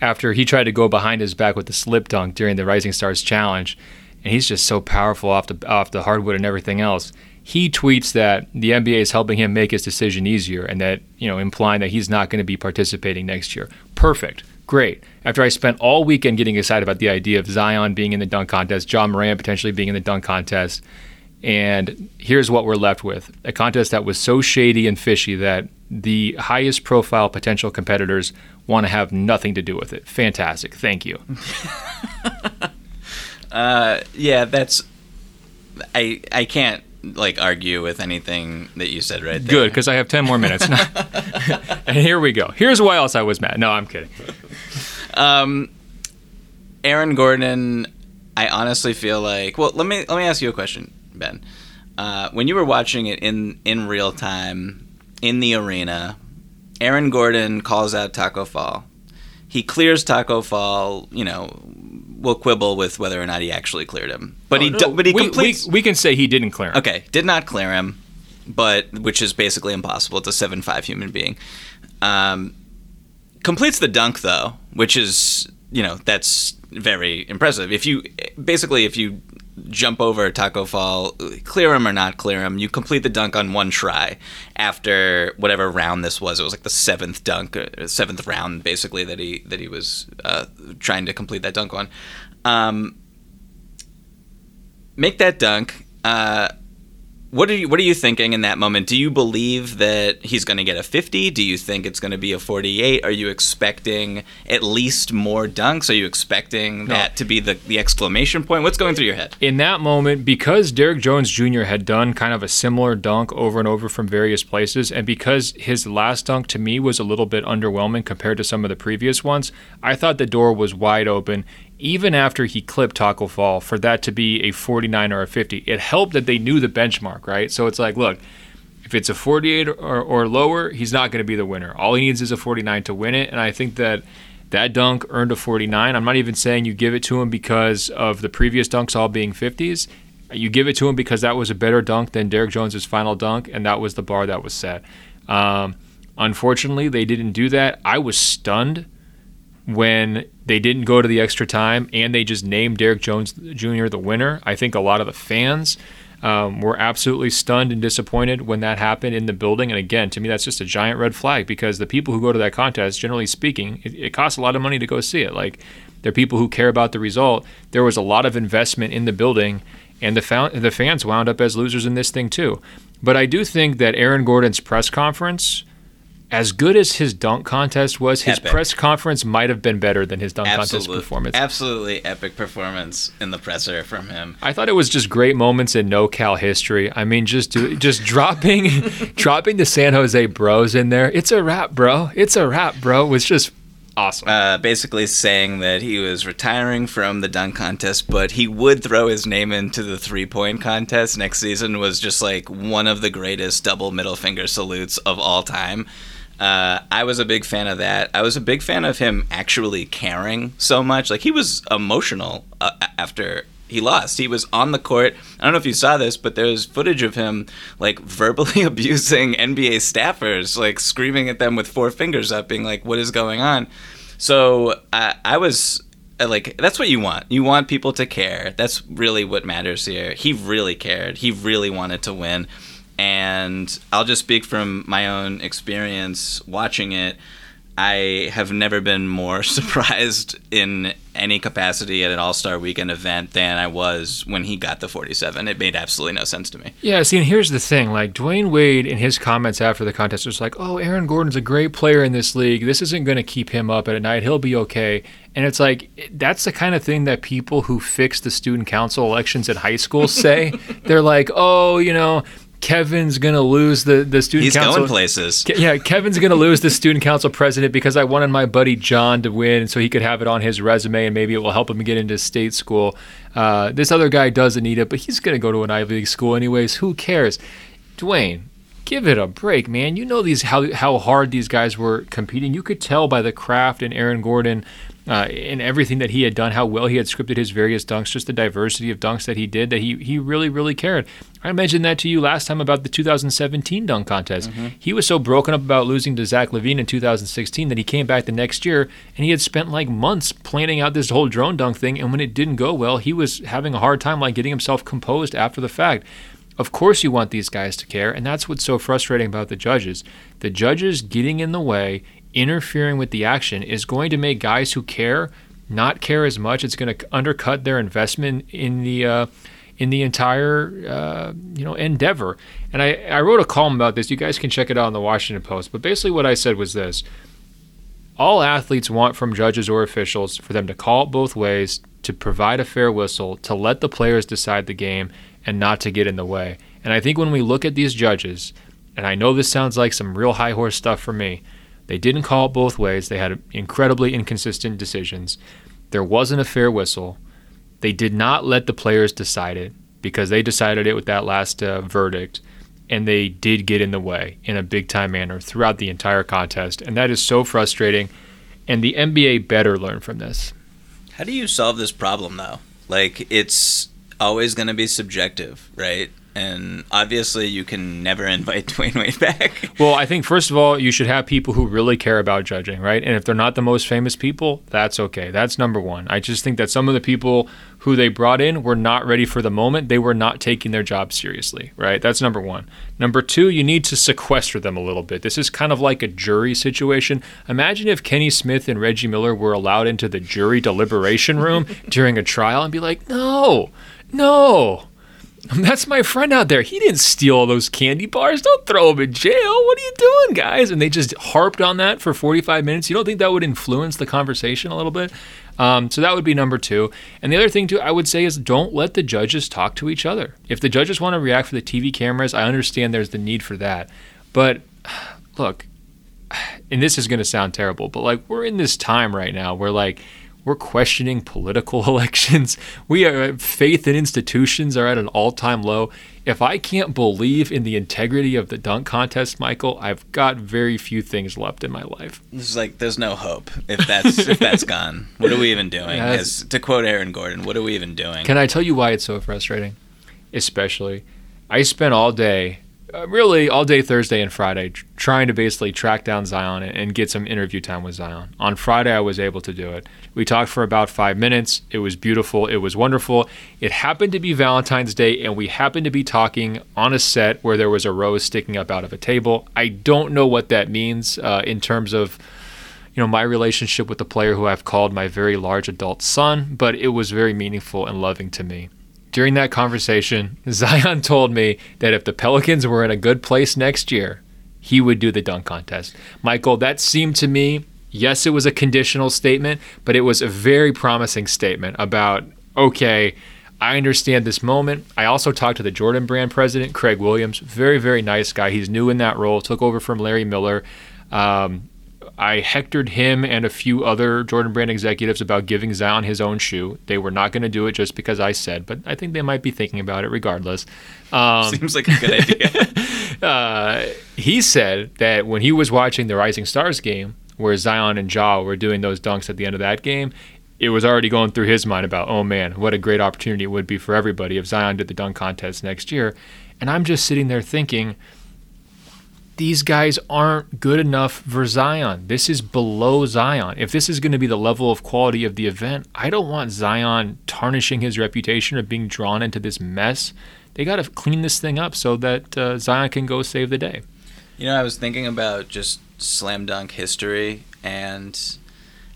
after he tried to go behind his back with the slip dunk during the Rising Stars Challenge and he's just so powerful off the off the hardwood and everything else. He tweets that the NBA is helping him make his decision easier, and that you know, implying that he's not going to be participating next year. Perfect, great. After I spent all weekend getting excited about the idea of Zion being in the dunk contest, Ja Morant potentially being in the dunk contest, and here's what we're left with: a contest that was so shady and fishy that the highest profile potential competitors want to have nothing to do with it. Fantastic, thank you. Uh, yeah, that's. I I can't like argue with anything that you said right there. Good, because I have ten more minutes. and here we go. Here's why else I was mad. No, I'm kidding. Um, Aaron Gordon, I honestly feel like. Well, let me let me ask you a question, Ben. Uh, when you were watching it in in real time in the arena, Aaron Gordon calls out Tacko Fall. He clears Tacko Fall, you know, we'll quibble with whether or not he actually cleared him. But oh, he, no. but he we, completes. We, we, can say he didn't clear him. Okay, did not clear him, but which is basically impossible. It's a seven five human being. Um, completes the dunk though, which is you know that's very impressive. If you basically if you jump over Tacko Fall, clear him or not clear him, you complete the dunk on one try after whatever round this was. It was like the seventh dunk, uh, seventh round basically that he that he was uh, trying to complete that dunk on. Um, make that dunk. Uh, what are you What are you thinking in that moment? Do you believe that he's going to get a 50? Do you think it's going to be a 48? Are you expecting at least more dunks? Are you expecting no. that to be the the exclamation point? What's going through your head? In that moment, because Derrick Jones Jr. had done kind of a similar dunk over and over from various places, and because his last dunk to me was a little bit underwhelming compared to some of the previous ones, I thought the door was wide open even after he clipped Tacko Fall, for that to be a 49 or a 50. It helped that they knew the benchmark, right? So it's like, look, if it's a 48 or, or lower, he's not going to be the winner. All he needs is a 49 to win it. And I think that that dunk earned a 49. I'm not even saying you give it to him because of the previous dunks all being 50s. You give it to him because that was a better dunk than Derrick Jones's final dunk, and that was the bar that was set. Um, unfortunately, they didn't do that. I was stunned when they didn't go to the extra time and they just named Derrick Jones Jr. the winner. I think a lot of the fans um, were absolutely stunned and disappointed when that happened in the building. And again, to me, that's just a giant red flag because the people who go to that contest, generally speaking, it, it costs a lot of money to go see it. Like, they're people who care about the result. There was a lot of investment in the building, and the, the fans wound up as losers in this thing, too. But I do think that Aaron Gordon's press conference as good as his dunk contest was, his Epic. press conference might have been better than his dunk contest performance. absolutely epic performance in the presser from him. I thought it was just great moments in NorCal history. I mean, just do, just dropping dropping the San Jose Bros in there. It's a wrap, bro. It's a wrap, bro. Was just awesome. Uh, basically saying that he was retiring from the dunk contest, but he would throw his name into the three point contest next season was just like one of the greatest double middle finger salutes of all time. Uh, I was a big fan of that. I was a big fan of him actually caring so much. Like he was emotional uh, after he lost. He was on the court. I don't know if you saw this, but there's footage of him like verbally abusing NBA staffers, like screaming at them with four fingers up, being like, "What is going on?" So I I was uh, like, that's what you want. You want people to care. That's really what matters here. He really cared. He really wanted to win. And I'll just speak from my own experience watching it. I have never been more surprised in any capacity at an All Star Weekend event than I was when he got the 47. It made absolutely no sense to me. Yeah, see, and here's the thing: like Dwyane Wade, in his comments after the contest, was like, "Oh, Aaron Gordon's a great player in this league. This isn't going to keep him up at night. He'll be okay." And it's like that's the kind of thing that people who fix the student council elections at high school say. They're like, "Oh, you know." Kevin's gonna lose the the student He's council. going places. Ke- Yeah, Kevin's gonna lose the student council president because I wanted my buddy John to win, so he could have it on his resume, and maybe it will help him get into state school. Uh, this other guy doesn't need it, but he's gonna go to an Ivy League school anyways. Who cares? Dwyane, give it a break, man. You know these how how hard these guys were competing. You could tell by the craft and Aaron Gordon. Uh, and everything that he had done, how well he had scripted his various dunks, just the diversity of dunks that he did, that he he really really cared. I mentioned that to you last time about the 2017 dunk contest. He was so broken up about losing to Zach LaVine in 2016 that he came back the next year and he had spent like months planning out this whole drone dunk thing. And when it didn't go well, he was having a hard time like getting himself composed after the fact. Of course, you want these guys to care, and that's what's so frustrating about the judges. The judges getting in the way, interfering with the action, is going to make guys who care not care as much. It's going to undercut their investment in the uh, in the entire uh, you know endeavor. And I, I wrote a column about this. You guys can check it out on the Washington Post. But basically, what I said was this: all athletes want from judges or officials for them to call it both ways, to provide a fair whistle, to let the players decide the game, and not to get in the way. And I think when we look at these judges, and I know this sounds like some real high horse stuff for me, they didn't call it both ways. They had incredibly inconsistent decisions. There wasn't a fair whistle. They did not let the players decide it because they decided it with that last uh, verdict. And they did get in the way in a big time manner throughout the entire contest. And that is so frustrating. And the NBA better learn from this. How do you solve this problem though? Like it's always going to be subjective, right? And obviously, you can never invite Dwyane Wade back. Well, I think first of all, you should have people who really care about judging, right? And if they're not the most famous people, that's okay. That's number one. I just think that some of the people who they brought in were not ready for the moment. They were not taking their job seriously, right? That's number one. Number two, you need to sequester them a little bit. This is kind of like a jury situation. Imagine if Kenny Smith and Reggie Miller were allowed into the jury deliberation room during a trial and be like, no, no. That's my friend out there. He didn't steal all those candy bars. Don't throw him in jail. What are you doing, guys? And they just harped on that for 45 minutes. You don't think that would influence the conversation a little bit? Um, so that would be number two. And the other thing, too, I would say is don't let the judges talk to each other. If the judges want to react for the TV cameras, I understand there's the need for that. But look, and this is going to sound terrible, but like we're in this time right now where like we're questioning political elections. We are faith in institutions are at an all-time low. If I can't believe in the integrity of the dunk contest, Michael, I've got very few things left in my life. It's like there's no hope if that's if that's gone. What are we even doing? Yeah, As, to quote Aaron Gordon, what are we even doing? Can I tell you why it's so frustrating? Especially, I spent all day, uh, really all day Thursday and Friday, trying to basically track down Zion and, and get some interview time with Zion. On Friday, I was able to do it. We talked for about five minutes. It was beautiful. It was wonderful. It happened to be Valentine's Day, and we happened to be talking on a set where there was a rose sticking up out of a table. I don't know what that means uh, in terms of you know my relationship with the player who I've called my very large adult son, but it was very meaningful and loving to me. During that conversation, Zion told me that if the Pelicans were in a good place next year, he would do the dunk contest. Michael, that seemed to me, yes, it was a conditional statement, but it was a very promising statement about, okay, I understand this moment. I also talked to the Jordan brand president, Craig Williams. Very, very nice guy. He's new in that role, took over from Larry Miller. Um, I hectored him and a few other Jordan Brand executives about giving Zion his own shoe. They were not going to do it just because I said, but I think they might be thinking about it regardless. Um, Seems like a good idea. uh, he said that when he was watching the Rising Stars game, where Zion and Ja were doing those dunks at the end of that game, it was already going through his mind about, oh man, what a great opportunity it would be for everybody if Zion did the dunk contest next year. And I'm just sitting there thinking, these guys aren't good enough for Zion. This is below Zion. If this is going to be the level of quality of the event, I don't want Zion tarnishing his reputation or being drawn into this mess. They got to clean this thing up so that uh, Zion can go save the day. You know, I was thinking about just slam dunk history, and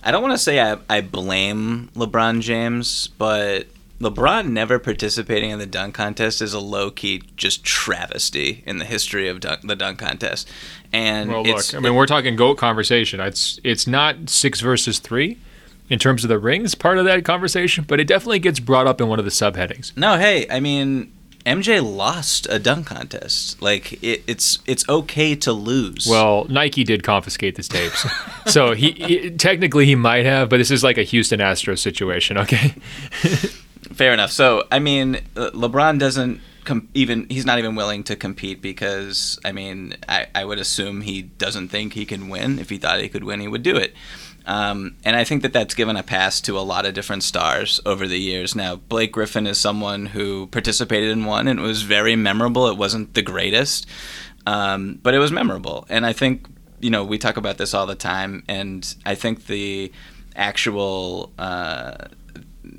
I don't want to say I, I blame LeBron James, but LeBron never participating in the dunk contest is a low key just travesty in the history of dunk, the dunk contest. And well, look, I mean, we're talking goat conversation. It's it's not six versus three in terms of the rings part of that conversation, but it definitely gets brought up in one of the subheadings. No, hey, I mean, MJ lost a dunk contest. Like it, it's it's okay to lose. Well, Nike did confiscate the tapes, so he, he, technically he might have, but this is like a Houston Astros situation. Okay. Fair enough. So, I mean, uh, LeBron doesn't com- even he's not even willing to compete because I mean, I, I would assume he doesn't think he can win. If he thought he could win, he would do it. Um, and I think that that's given a pass to a lot of different stars over the years. Now, Blake Griffin is someone who participated in one and it was very memorable. It wasn't the greatest, um, but it was memorable. And I think, you know, we talk about this all the time. And I think the actual uh,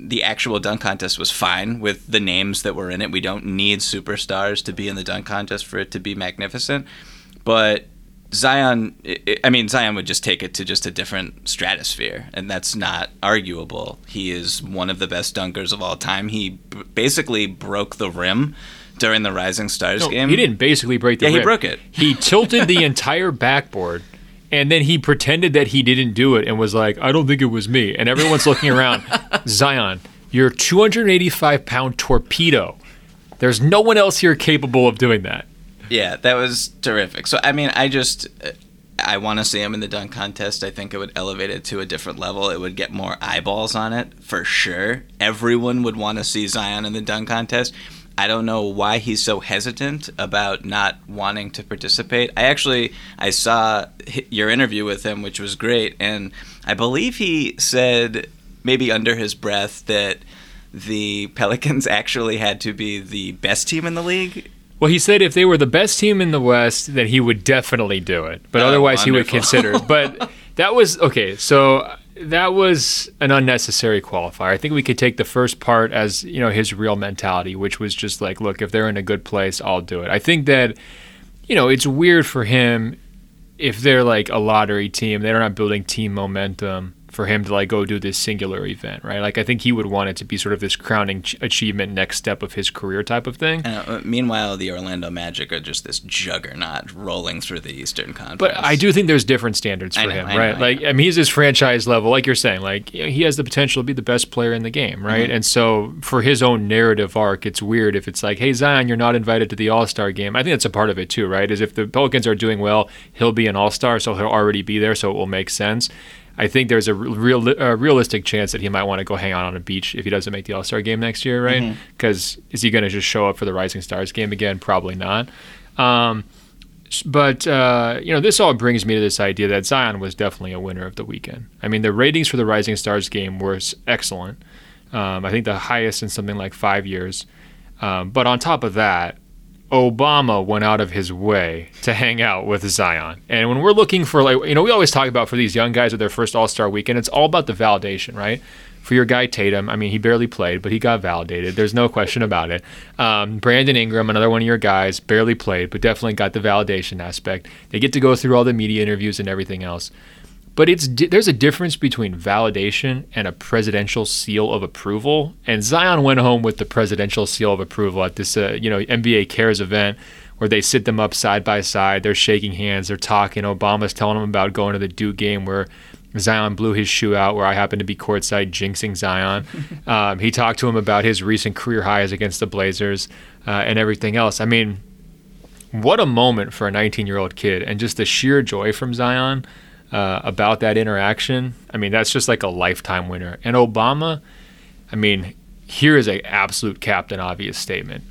the actual dunk contest was fine with the names that were in it. We don't need superstars to be in the dunk contest for it to be magnificent. But Zion, I mean, Zion would just take it to just a different stratosphere, and that's not arguable. He is one of the best dunkers of all time. He b- basically broke the rim during the Rising Stars no, game. He didn't basically break the yeah, rim. he broke it. He tilted the entire backboard and then he pretended that he didn't do it and was like, I don't think it was me. And everyone's looking around. Zion, you're 285 pound torpedo. There's no one else here capable of doing that. Yeah, that was terrific. So, I mean, I just. I want to see him in the dunk contest. I think it would elevate it to a different level. It would get more eyeballs on it for sure. Everyone would want to see Zion in the dunk contest. I don't know why he's so hesitant about not wanting to participate. I actually I saw your interview with him, which was great, and I believe he said maybe under his breath that the Pelicans actually had to be the best team in the league. Well, he said if they were the best team in the West, then he would definitely do it. But oh, otherwise, wonderful. he would consider. But that was okay. So that was an unnecessary qualifier. I think we could take the first part as you know his real mentality, which was just like, look, if they're in a good place, I'll do it. I think that you know it's weird for him if they're like a lottery team, they're not building team momentum for him to like go do this singular event, right? Like I think he would want it to be sort of this crowning ch- achievement, next step of his career type of thing. And, uh, meanwhile, the Orlando Magic are just this juggernaut rolling through the Eastern Conference. But I do think there's different standards for know, him, I right? know, like I mean, he's his franchise level, like you're saying, like know, he has the potential to be the best player in the game, right? Mm-hmm. And so for his own narrative arc, it's weird if it's like, hey Zion, you're not invited to the All Star game. I think that's a part of it too, right? Is if the Pelicans are doing well, he'll be an All Star, so he'll already be there, so it will make sense. I think there's a real a realistic chance that he might want to go hang out on a beach if he doesn't make the All Star game next year, right? Because mm-hmm. is he going to just show up for the Rising Stars game again? Probably not. Um, but uh, you know, this all brings me to this idea that Zion was definitely a winner of the weekend. I mean, the ratings for the Rising Stars game were excellent. Um, I think the highest in something like five years. Um, but on top of that, Obama went out of his way to hang out with Zion. And when we're looking for, like, you know, we always talk about for these young guys with their first All Star weekend, it's all about the validation, right? For your guy Tatum, I mean, he barely played, but he got validated. There's no question about it. Um, Brandon Ingram, another one of your guys, barely played, but definitely got the validation aspect. They get to go through all the media interviews and everything else. But it's there's a difference between validation and a presidential seal of approval. And Zion went home with the presidential seal of approval at this, uh, you know, NBA Cares event where they sit them up side by side. They're shaking hands. They're talking. Obama's telling them about going to the Duke game where Zion blew his shoe out, where I happened to be courtside jinxing Zion. um, he talked to him about his recent career highs against the Blazers uh, and everything else. I mean, what a moment for a 19 year old kid, and just the sheer joy from Zion uh, about that interaction. I mean, that's just like a lifetime winner. And Obama, I mean, here is a absolute captain obvious statement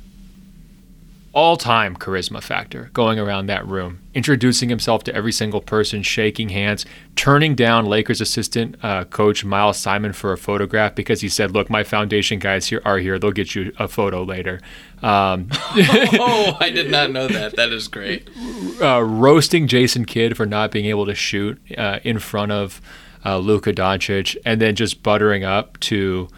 all time charisma factor going around that room, introducing himself to every single person, shaking hands, turning down Lakers assistant uh, coach Miles Simon for a photograph because he said, Look, my foundation guys here are here. They'll get you a photo later. Um, oh, I did not know that. That is great. Uh, roasting Jason Kidd for not being able to shoot uh, in front of uh, Luka Doncic, and then just buttering up to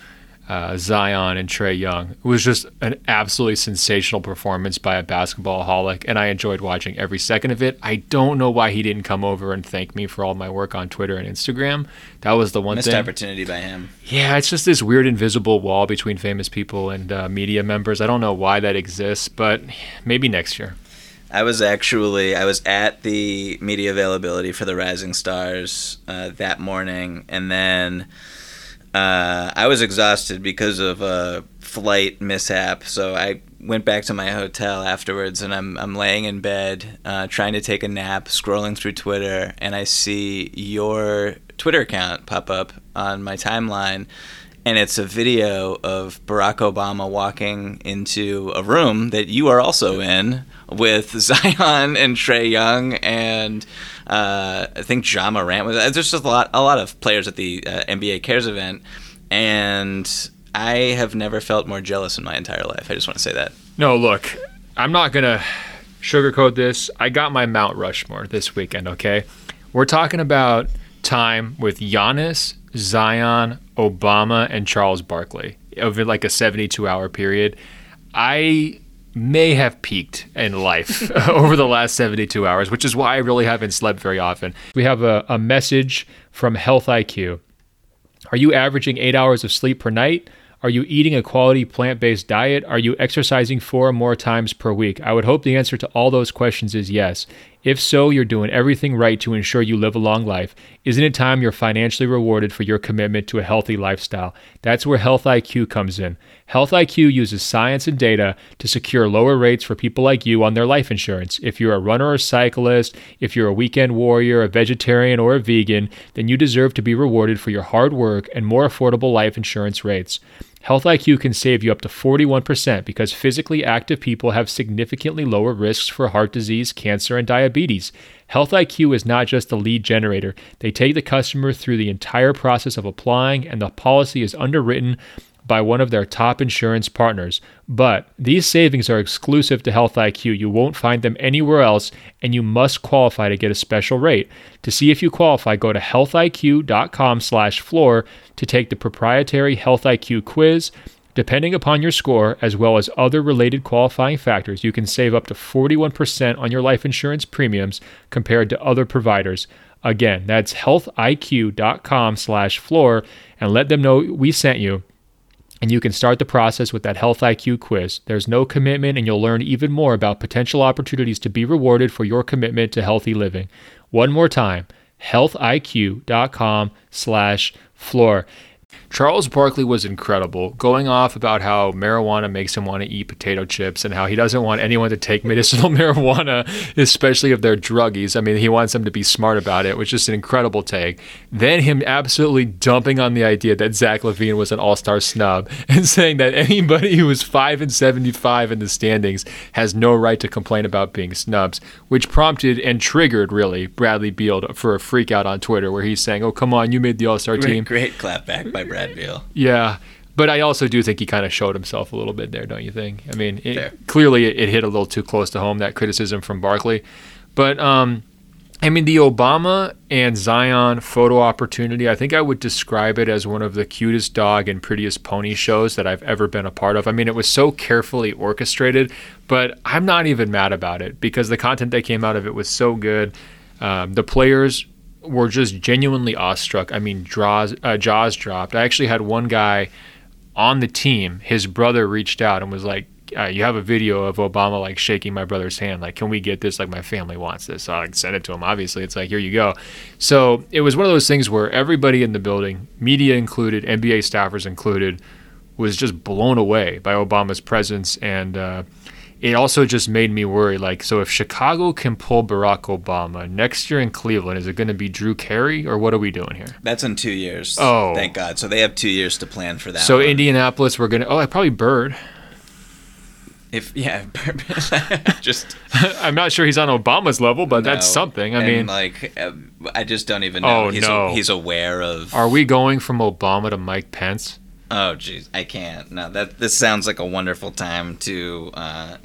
uh, Zion and Trae Young. It was just an absolutely sensational performance by a basketball holic, and I enjoyed watching every second of it. I don't know why he didn't come over and thank me for all my work on Twitter and Instagram. That was the one Missed thing. opportunity by him. Yeah, it's just this weird invisible wall between famous people and uh, media members. I don't know why that exists, but maybe next year. I was actually I was at the media availability for the Rising Stars uh, that morning, and then uh, I was exhausted because of a flight mishap. So I went back to my hotel afterwards, and I'm I'm laying in bed uh, trying to take a nap, scrolling through Twitter, and I see your Twitter account pop up on my timeline. And it's a video of Barack Obama walking into a room that you are also in with Zion and Trae Young and uh, I think Ja Morant was. There's just a lot, a lot of players at the uh, NBA Cares event, and I have never felt more jealous in my entire life. I just want to say that. No, look, I'm not gonna sugarcoat this. I got my Mount Rushmore this weekend. Okay, we're talking about time with Giannis, Zion, Obama, and Charles Barkley over like a 72 hour period. I may have peaked in life over the last 72 hours, which is why I really haven't slept very often. We have a, a message from Health IQ. Are you averaging eight hours of sleep per night? Are you eating a quality plant based diet? Are you exercising four or more times per week? I would hope the answer to all those questions is yes. If so, you're doing everything right to ensure you live a long life. Isn't it time you're financially rewarded for your commitment to a healthy lifestyle? That's where Health IQ comes in. Health IQ uses science and data to secure lower rates for people like you on their life insurance. If you're a runner or cyclist, if you're a weekend warrior, a vegetarian, or a vegan, then you deserve to be rewarded for your hard work and more affordable life insurance rates. Health IQ can save you up to 41% because physically active people have significantly lower risks for heart disease, cancer, and diabetes. Health IQ is not just a lead generator, they take the customer through the entire process of applying, and the policy is underwritten by one of their top insurance partners. But these savings are exclusive to Health IQ. You won't find them anywhere else, and you must qualify to get a special rate. To see if you qualify, go to healthiq.com/floor to take the proprietary Health IQ quiz. Depending upon your score, as well as other related qualifying factors, you can save up to 41% on your life insurance premiums compared to other providers. Again, that's healthiq.com/floor, and let them know we sent you and you can start the process with that Health IQ quiz. There's no commitment, and you'll learn even more about potential opportunities to be rewarded for your commitment to healthy living. One more time, healthiq.com/floor. Charles Barkley was incredible, going off about how marijuana makes him want to eat potato chips and how he doesn't want anyone to take medicinal marijuana, especially if they're druggies. I mean, he wants them to be smart about it, which is an incredible take. Then him absolutely dumping on the idea that Zach LaVine was an all-star snub and saying that anybody who was 5 and 75 in the standings has no right to complain about being snubs, which prompted and triggered really Bradley Beal for a freak out on Twitter where he's saying, "Oh, come on, you made the all-star Great, team." great clapback by Brad Beal. Yeah, but I also do think he kind of showed himself a little bit there, don't you think? I mean, it, clearly it, it hit a little too close to home that criticism from Barkley, but um, I mean the Obama and Zion photo opportunity. I think I would describe it as one of the cutest dog and prettiest pony shows that I've ever been a part of. I mean, it was so carefully orchestrated, but I'm not even mad about it because the content that came out of it was so good. Um, the players were just genuinely awestruck. I mean, uh, jaws dropped. I actually had one guy on the team. His brother reached out and was like, uh, you have a video of Obama like shaking my brother's hand. Like, can we get this? Like, my family wants this. So I like, sent it to him. Obviously, it's like, here you go. So it was one of those things where everybody in the building, media included, NBA staffers included, was just blown away by Obama's presence and. Uh, it also just made me worry. Like, so if Chicago can pull Barack Obama next year in Cleveland, is it going to be Drew Carey or what are we doing here? That's in two years. Oh. thank God. So they have two years to plan for that. So one. Indianapolis, we're gonna. Oh, I probably Bird. if yeah, just I'm not sure he's on Obama's level, but that's something. I And, mean, like, uh, I just don't even know. Oh, he's no. he's aware of. are we going from Obama to Mike Pence? Oh, jeez, I can't. No, that this sounds like a wonderful time to. Uh,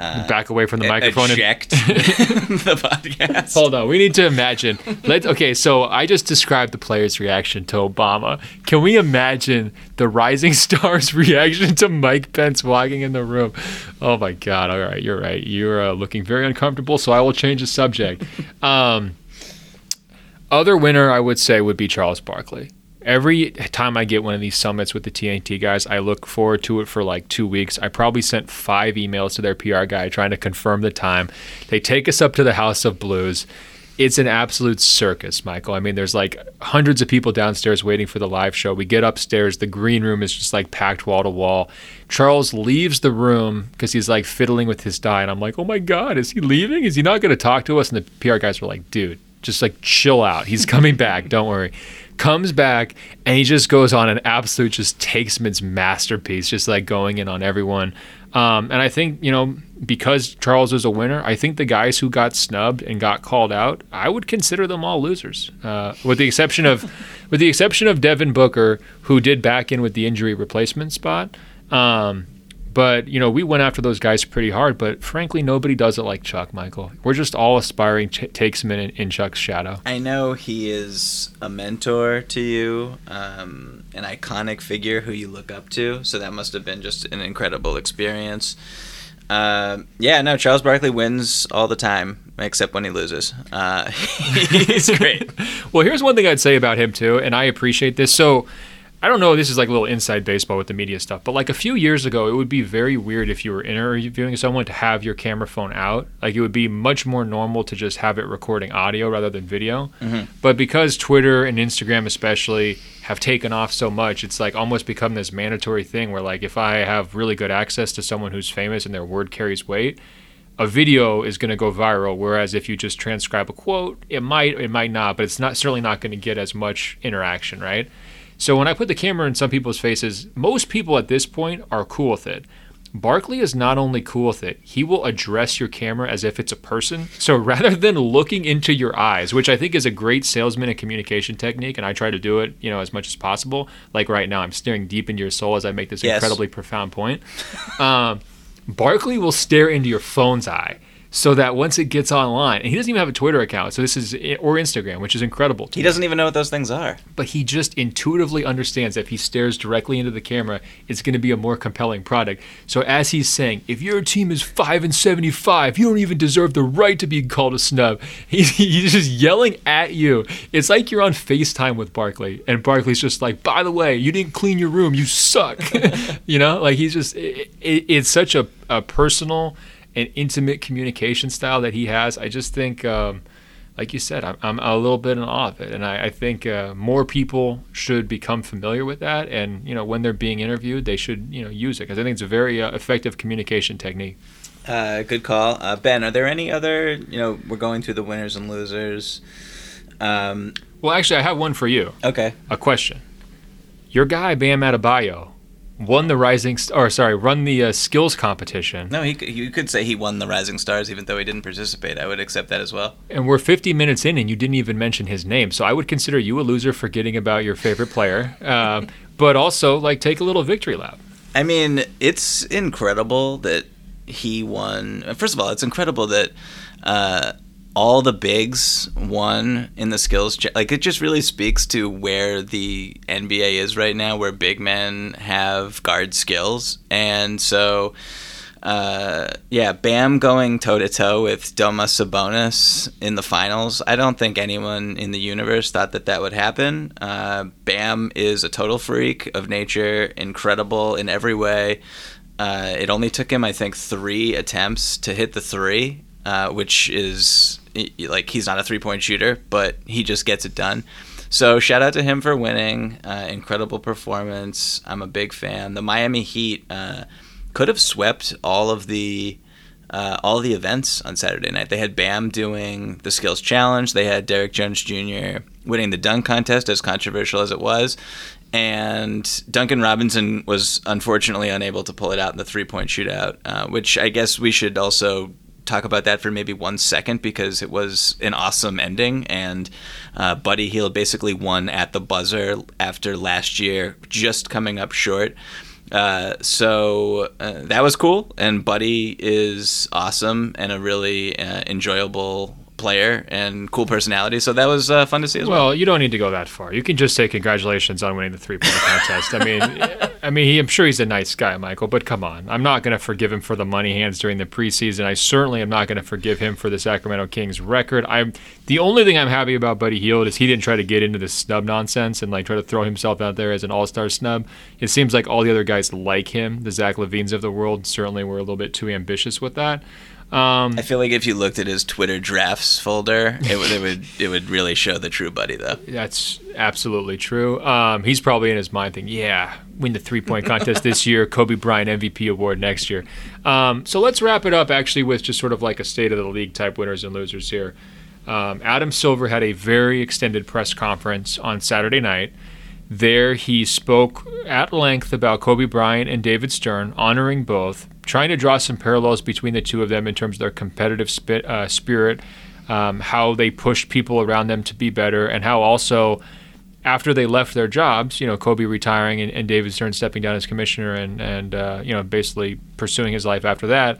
uh, Back away from the microphone. and- the podcast. Hold on, we need to imagine. Let okay, so I just described the players' reaction to Obama. Can we imagine the rising stars' reaction to Mike Pence walking in the room? Oh my God! All right, you're right. You're uh, looking very uncomfortable, so I will change the subject. Um, other winner, I would say, would be Charles Barkley. Every time I get one of these summits with the TNT guys, I look forward to it for like two weeks. I probably sent five emails to their PR guy trying to confirm the time. They take us up to the House of Blues. It's an absolute circus, Michael. I mean, there's like hundreds of people downstairs waiting for the live show. We get upstairs, the green room is just like packed wall to wall. Charles leaves the room because he's like fiddling with his die, and I'm like, oh my god, is he leaving? Is he not going to talk to us? And the PR guys were like, dude, just like chill out. He's coming back. Don't worry. Comes back and he just goes on an absolute just takesman's masterpiece, just like going in on everyone. Um, and I think you know because Charles is a winner, I think the guys who got snubbed and got called out, I would consider them all losers, uh, with the exception of with the exception of Devin Booker, who did back in with the injury replacement spot. Um, but you know, we went after those guys pretty hard. But frankly, nobody does it like Chuck, Michael. We're just all aspiring ch- takesmen in, in Chuck's shadow. I know he is a mentor to you, um, an iconic figure who you look up to. So that must have been just an incredible experience. Um yeah, no, Charles Barkley wins all the time, except when he loses. Uh, he's great. well, here's one thing I'd say about him too, and I appreciate this. So, I don't know. This is like a little inside baseball with the media stuff, but like a few years ago, it would be very weird if you were interviewing someone to have your camera phone out. Like it would be much more normal to just have it recording audio rather than video. Mm-hmm. But because Twitter and Instagram, especially, have taken off so much, it's like almost become this mandatory thing where like if I have really good access to someone who's famous and their word carries weight, a video is going to go viral whereas if you just transcribe a quote it might it might not but it's not certainly not going to get as much interaction right so when i put the camera in some people's faces most people at this point are cool with it. Barkley is not only cool with it he will address your camera as if it's a person. So rather than looking into your eyes which i think is a great salesman and communication technique and i try to do it you know as much as possible like right now i'm staring deep into your soul as i make this Yes. incredibly profound point um, Barkley will stare into your phone's eye so that once it gets online, and he doesn't even have a Twitter account, so this is or Instagram, which is incredible. To He me. doesn't even know what those things are. but he just intuitively understands that if he stares directly into the camera, it's going to be a more compelling product. So as he's saying, if your team is five and seventy-five, you don't even deserve the right to be called a snub. He's, he's just yelling at you. It's like you're on FaceTime with Barkley, and Barkley's just like, by the way, you didn't clean your room, you suck. you know, like he's just, it, it, it's such a, a personal and intimate communication style that he has. I just think. Um, like you said, I'm, I'm a little bit in awe of it, and I, I think uh, more people should become familiar with that. And you know, when they're being interviewed, they should you know use it because I think it's a very uh, effective communication technique. Uh, good call, uh, Ben. Are there any other? You know, we're going through the winners and losers. Um, Well, actually, I have one for you. okay. A question: Your guy Bam Adebayo won the Rising, or sorry, run the uh, skills competition, No, he you could say he won the Rising Stars, even though he didn't participate. I would accept that as well. and we're 50 minutes in, and you didn't even mention his name. So I would consider you a loser forgetting about your favorite player. Um, but also, like, take a little victory lap. I mean, it's incredible that he won. First of all, it's incredible that uh, all the bigs won in the skills. Ch- like it just really speaks to where the NBA is right now, where big men have guard skills, and so. Uh, yeah, Bam going toe to toe with Domas Sabonis in the finals. I don't think anyone in the universe thought that that would happen. Uh, Bam is a total freak of nature, incredible in every way. Uh, it only took him, I think, three attempts to hit the three, uh, which is like he's not a three point shooter, but he just gets it done. So shout out to him for winning. Uh, incredible performance. I'm a big fan. The Miami Heat uh, could have swept all of the uh, all the events on Saturday night. They had Bam doing the skills challenge. They had Derrick Jones Jr. winning the dunk contest, as controversial as it was. And Duncan Robinson was unfortunately unable to pull it out in the three point shootout, uh, which I guess we should also talk about that for maybe one second because it was an awesome ending. And uh, Buddy Hield basically won at the buzzer after last year just coming up short. Uh, so uh, that was cool, and Buddy is awesome and a really uh, enjoyable player and cool personality. So that was uh, fun to see as well. Well, you don't need to go that far. You can just say congratulations on winning the three point contest. I mean, I mean, he, I'm sure he's a nice guy, Michael. But come on, I'm not going to forgive him for the money hands during the preseason. I certainly am not going to forgive him for the Sacramento Kings record. I'm the only thing I'm happy about Buddy Hield is he didn't try to get into the snub nonsense and like try to throw himself out there as an All Star snub. It seems like all the other guys like him, the Zach LaVines of the world, certainly were a little bit too ambitious with that. Um, I feel like if you looked at his Twitter drafts folder, it would it would it would really show the true Buddy though. That's absolutely true. Um, he's probably in his mind thinking, "Yeah, win the three point contest this year, Kobe Bryant MVP award next year." Um, so let's wrap it up actually with just sort of like a state of the league type winners and losers here. Um, Adam Silver had a very extended press conference on Saturday night. There, he spoke at length about Kobe Bryant and David Stern, honoring both, trying to draw some parallels between the two of them in terms of their competitive sp- uh, spirit, um, how they pushed people around them to be better, and how also after they left their jobs, you know, Kobe retiring and, and David Stern stepping down as commissioner and and uh, you know basically pursuing his life after that,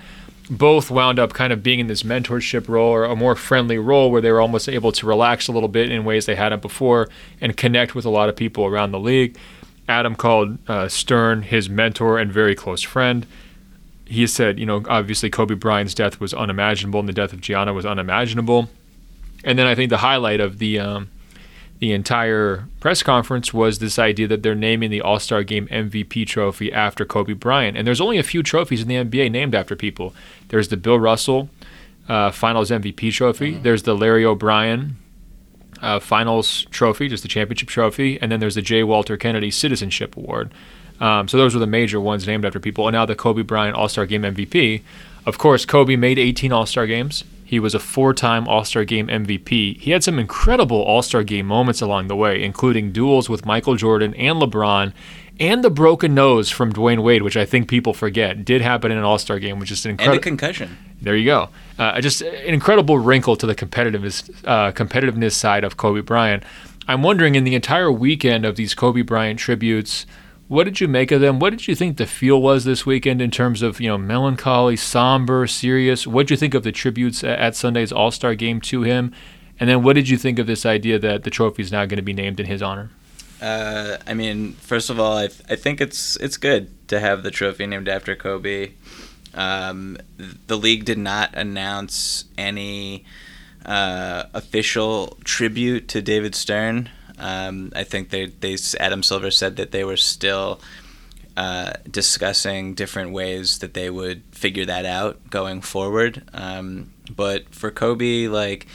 both wound up kind of being in this mentorship role or a more friendly role where they were almost able to relax a little bit in ways they hadn't before and connect with a lot of people around the league. Adam called uh, Stern his mentor and very close friend. He said, you know, obviously Kobe Bryant's death was unimaginable and the death of Gianna was unimaginable. And then I think the highlight of the um, the entire press conference was this idea that they're naming the All Star Game MVP trophy after Kobe Bryant. And there's only a few trophies in the NBA named after people. There's the Bill Russell uh, Finals MVP trophy. Mm-hmm. There's the Larry O'Brien uh, Finals trophy, just the championship trophy, and then there's the J. Walter Kennedy Citizenship Award. Um, so those were the major ones named after people. And now the Kobe Bryant All Star Game MVP. Of course, Kobe made 18 All Star games. He was a four time All Star Game MVP. He had some incredible All Star Game moments along the way, including duels with Michael Jordan and LeBron, and the broken nose from Dwyane Wade, which I think people forget did happen in an All Star game, which is an incredible. And a concussion. There you go. Uh, just an incredible wrinkle to the competitiveness, uh, competitiveness side of Kobe Bryant. I'm wondering in the entire weekend of these Kobe Bryant tributes, what did you make of them? What did you think the feel was this weekend in terms of you know melancholy, somber, serious? What did you think of the tributes at Sunday's All Star Game to him? And then what did you think of this idea that the trophy is now going to be named in his honor? Uh, I mean, first of all, I, th- I think it's it's good to have the trophy named after Kobe. Um, the league did not announce any uh, official tribute to David Stern. Um, I think they, they Adam Silver said that they were still uh, discussing different ways that they would figure that out going forward. Um, but for Kobe, like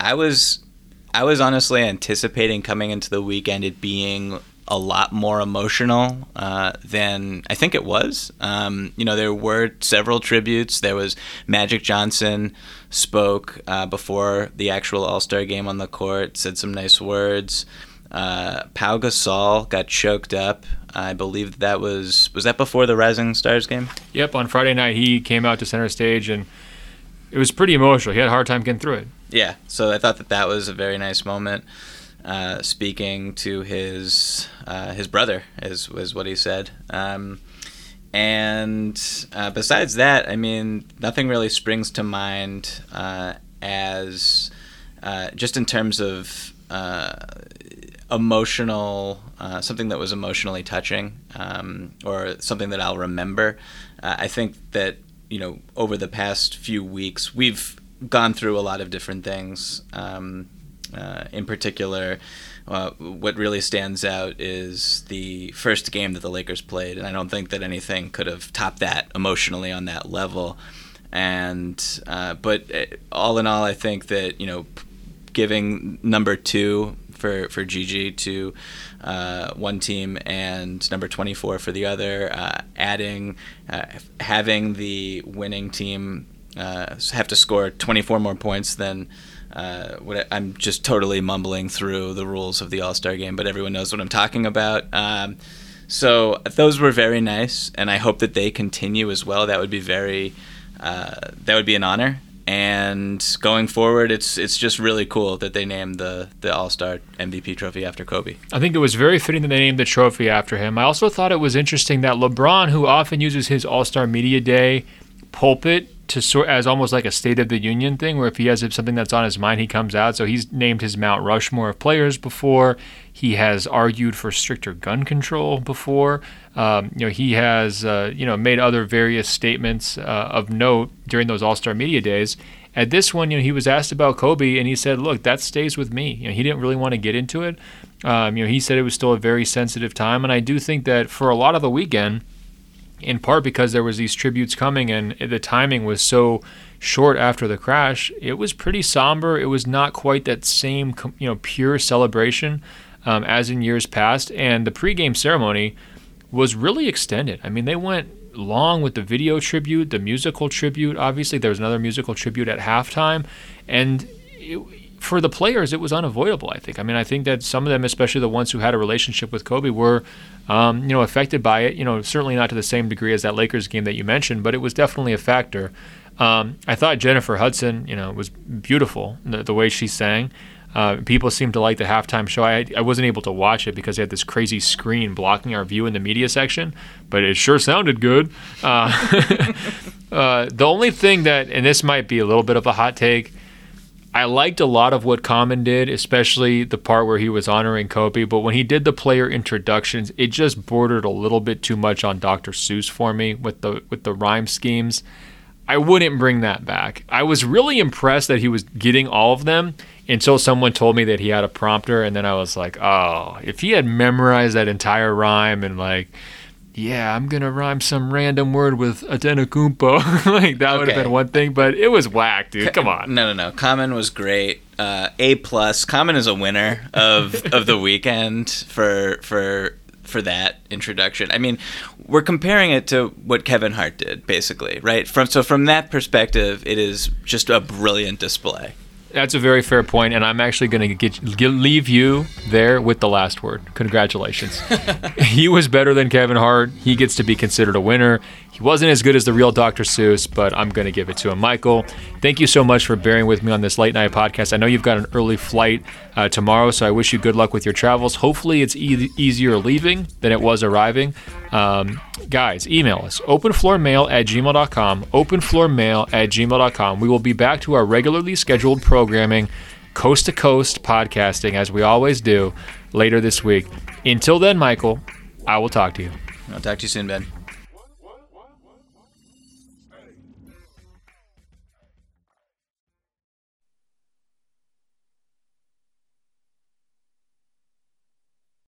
I was, I was honestly anticipating coming into the weekend it being a lot more emotional uh, than I think it was. Um, you know, there were several tributes. There was Magic Johnson spoke uh, before the actual All Star game on the court, said some nice words. Uh, Pau Gasol got choked up. I believe that was was that before the Rising Stars game. Yep, on Friday night he came out to center stage and it was pretty emotional. He had a hard time getting through it. Yeah, so I thought that that was a very nice moment. Uh, speaking to his uh, his brother is was what he said. Um, and uh, besides that, I mean, nothing really springs to mind uh, as uh, just in terms of uh, emotional, something that was emotionally touching, um, or something that I'll remember. I think that you know over the past few weeks we've gone through a lot of different things. Um, in particular, uh, what really stands out is the first game that the Lakers played, and I don't think that anything could have topped that emotionally on that level. And uh, but uh, all in all, I think that you know, giving number two for for Gigi to uh, one team and number 24 for the other, uh, adding uh, having the winning team uh, have to score 24 more points than. Uh, what I, am just totally mumbling through the rules of the All Star game, but everyone knows what I'm talking about. Um, so those were very nice, and I hope that they continue as well. That would be very, uh, that would be an honor and going forward, it's it's just really cool that they named the the All Star MVP trophy after Kobe. I think it was very fitting that they named the trophy after him. I also thought it was interesting that LeBron, who often uses his All Star Media Day pulpit to sort as almost like a State of the Union thing, where if he has something that's on his mind, he comes out. So he's named his Mount Rushmore of players before. He has argued for stricter gun control before. Um, you know, he has uh, you know made other various statements uh, of note during those All Star Media Days. At this one, you know, he was asked about Kobe, and he said, "Look, that stays with me." You know, he didn't really want to get into it. Um, you know, he said it was still a very sensitive time, and I do think that for a lot of the weekend in part because there was these tributes coming and the timing was so short after the crash it was pretty somber. It was not quite that same you know pure celebration um, as in years past. And the pregame ceremony was really extended. I mean they went long with the video tribute the musical tribute obviously. There was another musical tribute at halftime. And for the players, it was unavoidable. I think. I mean, I think that some of them, especially the ones who had a relationship with Kobe, were, um, you know, affected by it. You know, certainly not to the same degree as that Lakers game that you mentioned, but it was definitely a factor. Um, I thought Jennifer Hudson, you know, was beautiful the, the way she sang. Uh, people seemed to like the halftime show. I, I wasn't able to watch it because they had this crazy screen blocking our view in the media section, but it sure sounded good. Uh, uh, the only thing that, and this might be a little bit of a hot take, I liked a lot of what Common did, especially the part where he was honoring Kobe. But when he did the player introductions, it just bordered a little bit too much on Dr. Seuss for me with the with the rhyme schemes. I wouldn't bring that back. I was really impressed that he was getting all of them until someone told me that he had a prompter, and then I was like, oh, if he had memorized that entire rhyme and like yeah, I'm gonna rhyme some random word with Antetokounmpo. like that would have been one thing, but it was whack, dude. Come on. No, no, no. Common was great. Uh, a plus. Common is a winner of of the weekend for for for that introduction. I mean, we're comparing it to what Kevin Hart did, basically, right? From so from that perspective, it is just a brilliant display. That's a very fair point, and I'm actually going to leave you there with the last word. Congratulations. he was better than Kevin Hart. He gets to be considered a winner. He wasn't as good as the real Dr. Seuss, but I'm going to give it to him. Michael, thank you so much for bearing with me on this late night podcast. I know you've got an early flight uh, tomorrow, so I wish you good luck with your travels. Hopefully, it's e- easier leaving than it was arriving. Um, guys, email us openfloormail at gmail.com. Openfloormail at gmail.com. We will be back to our regularly scheduled programming, coast to coast podcasting, as we always do, later this week. Until then, Michael, I will talk to you. I'll talk to you soon, Ben.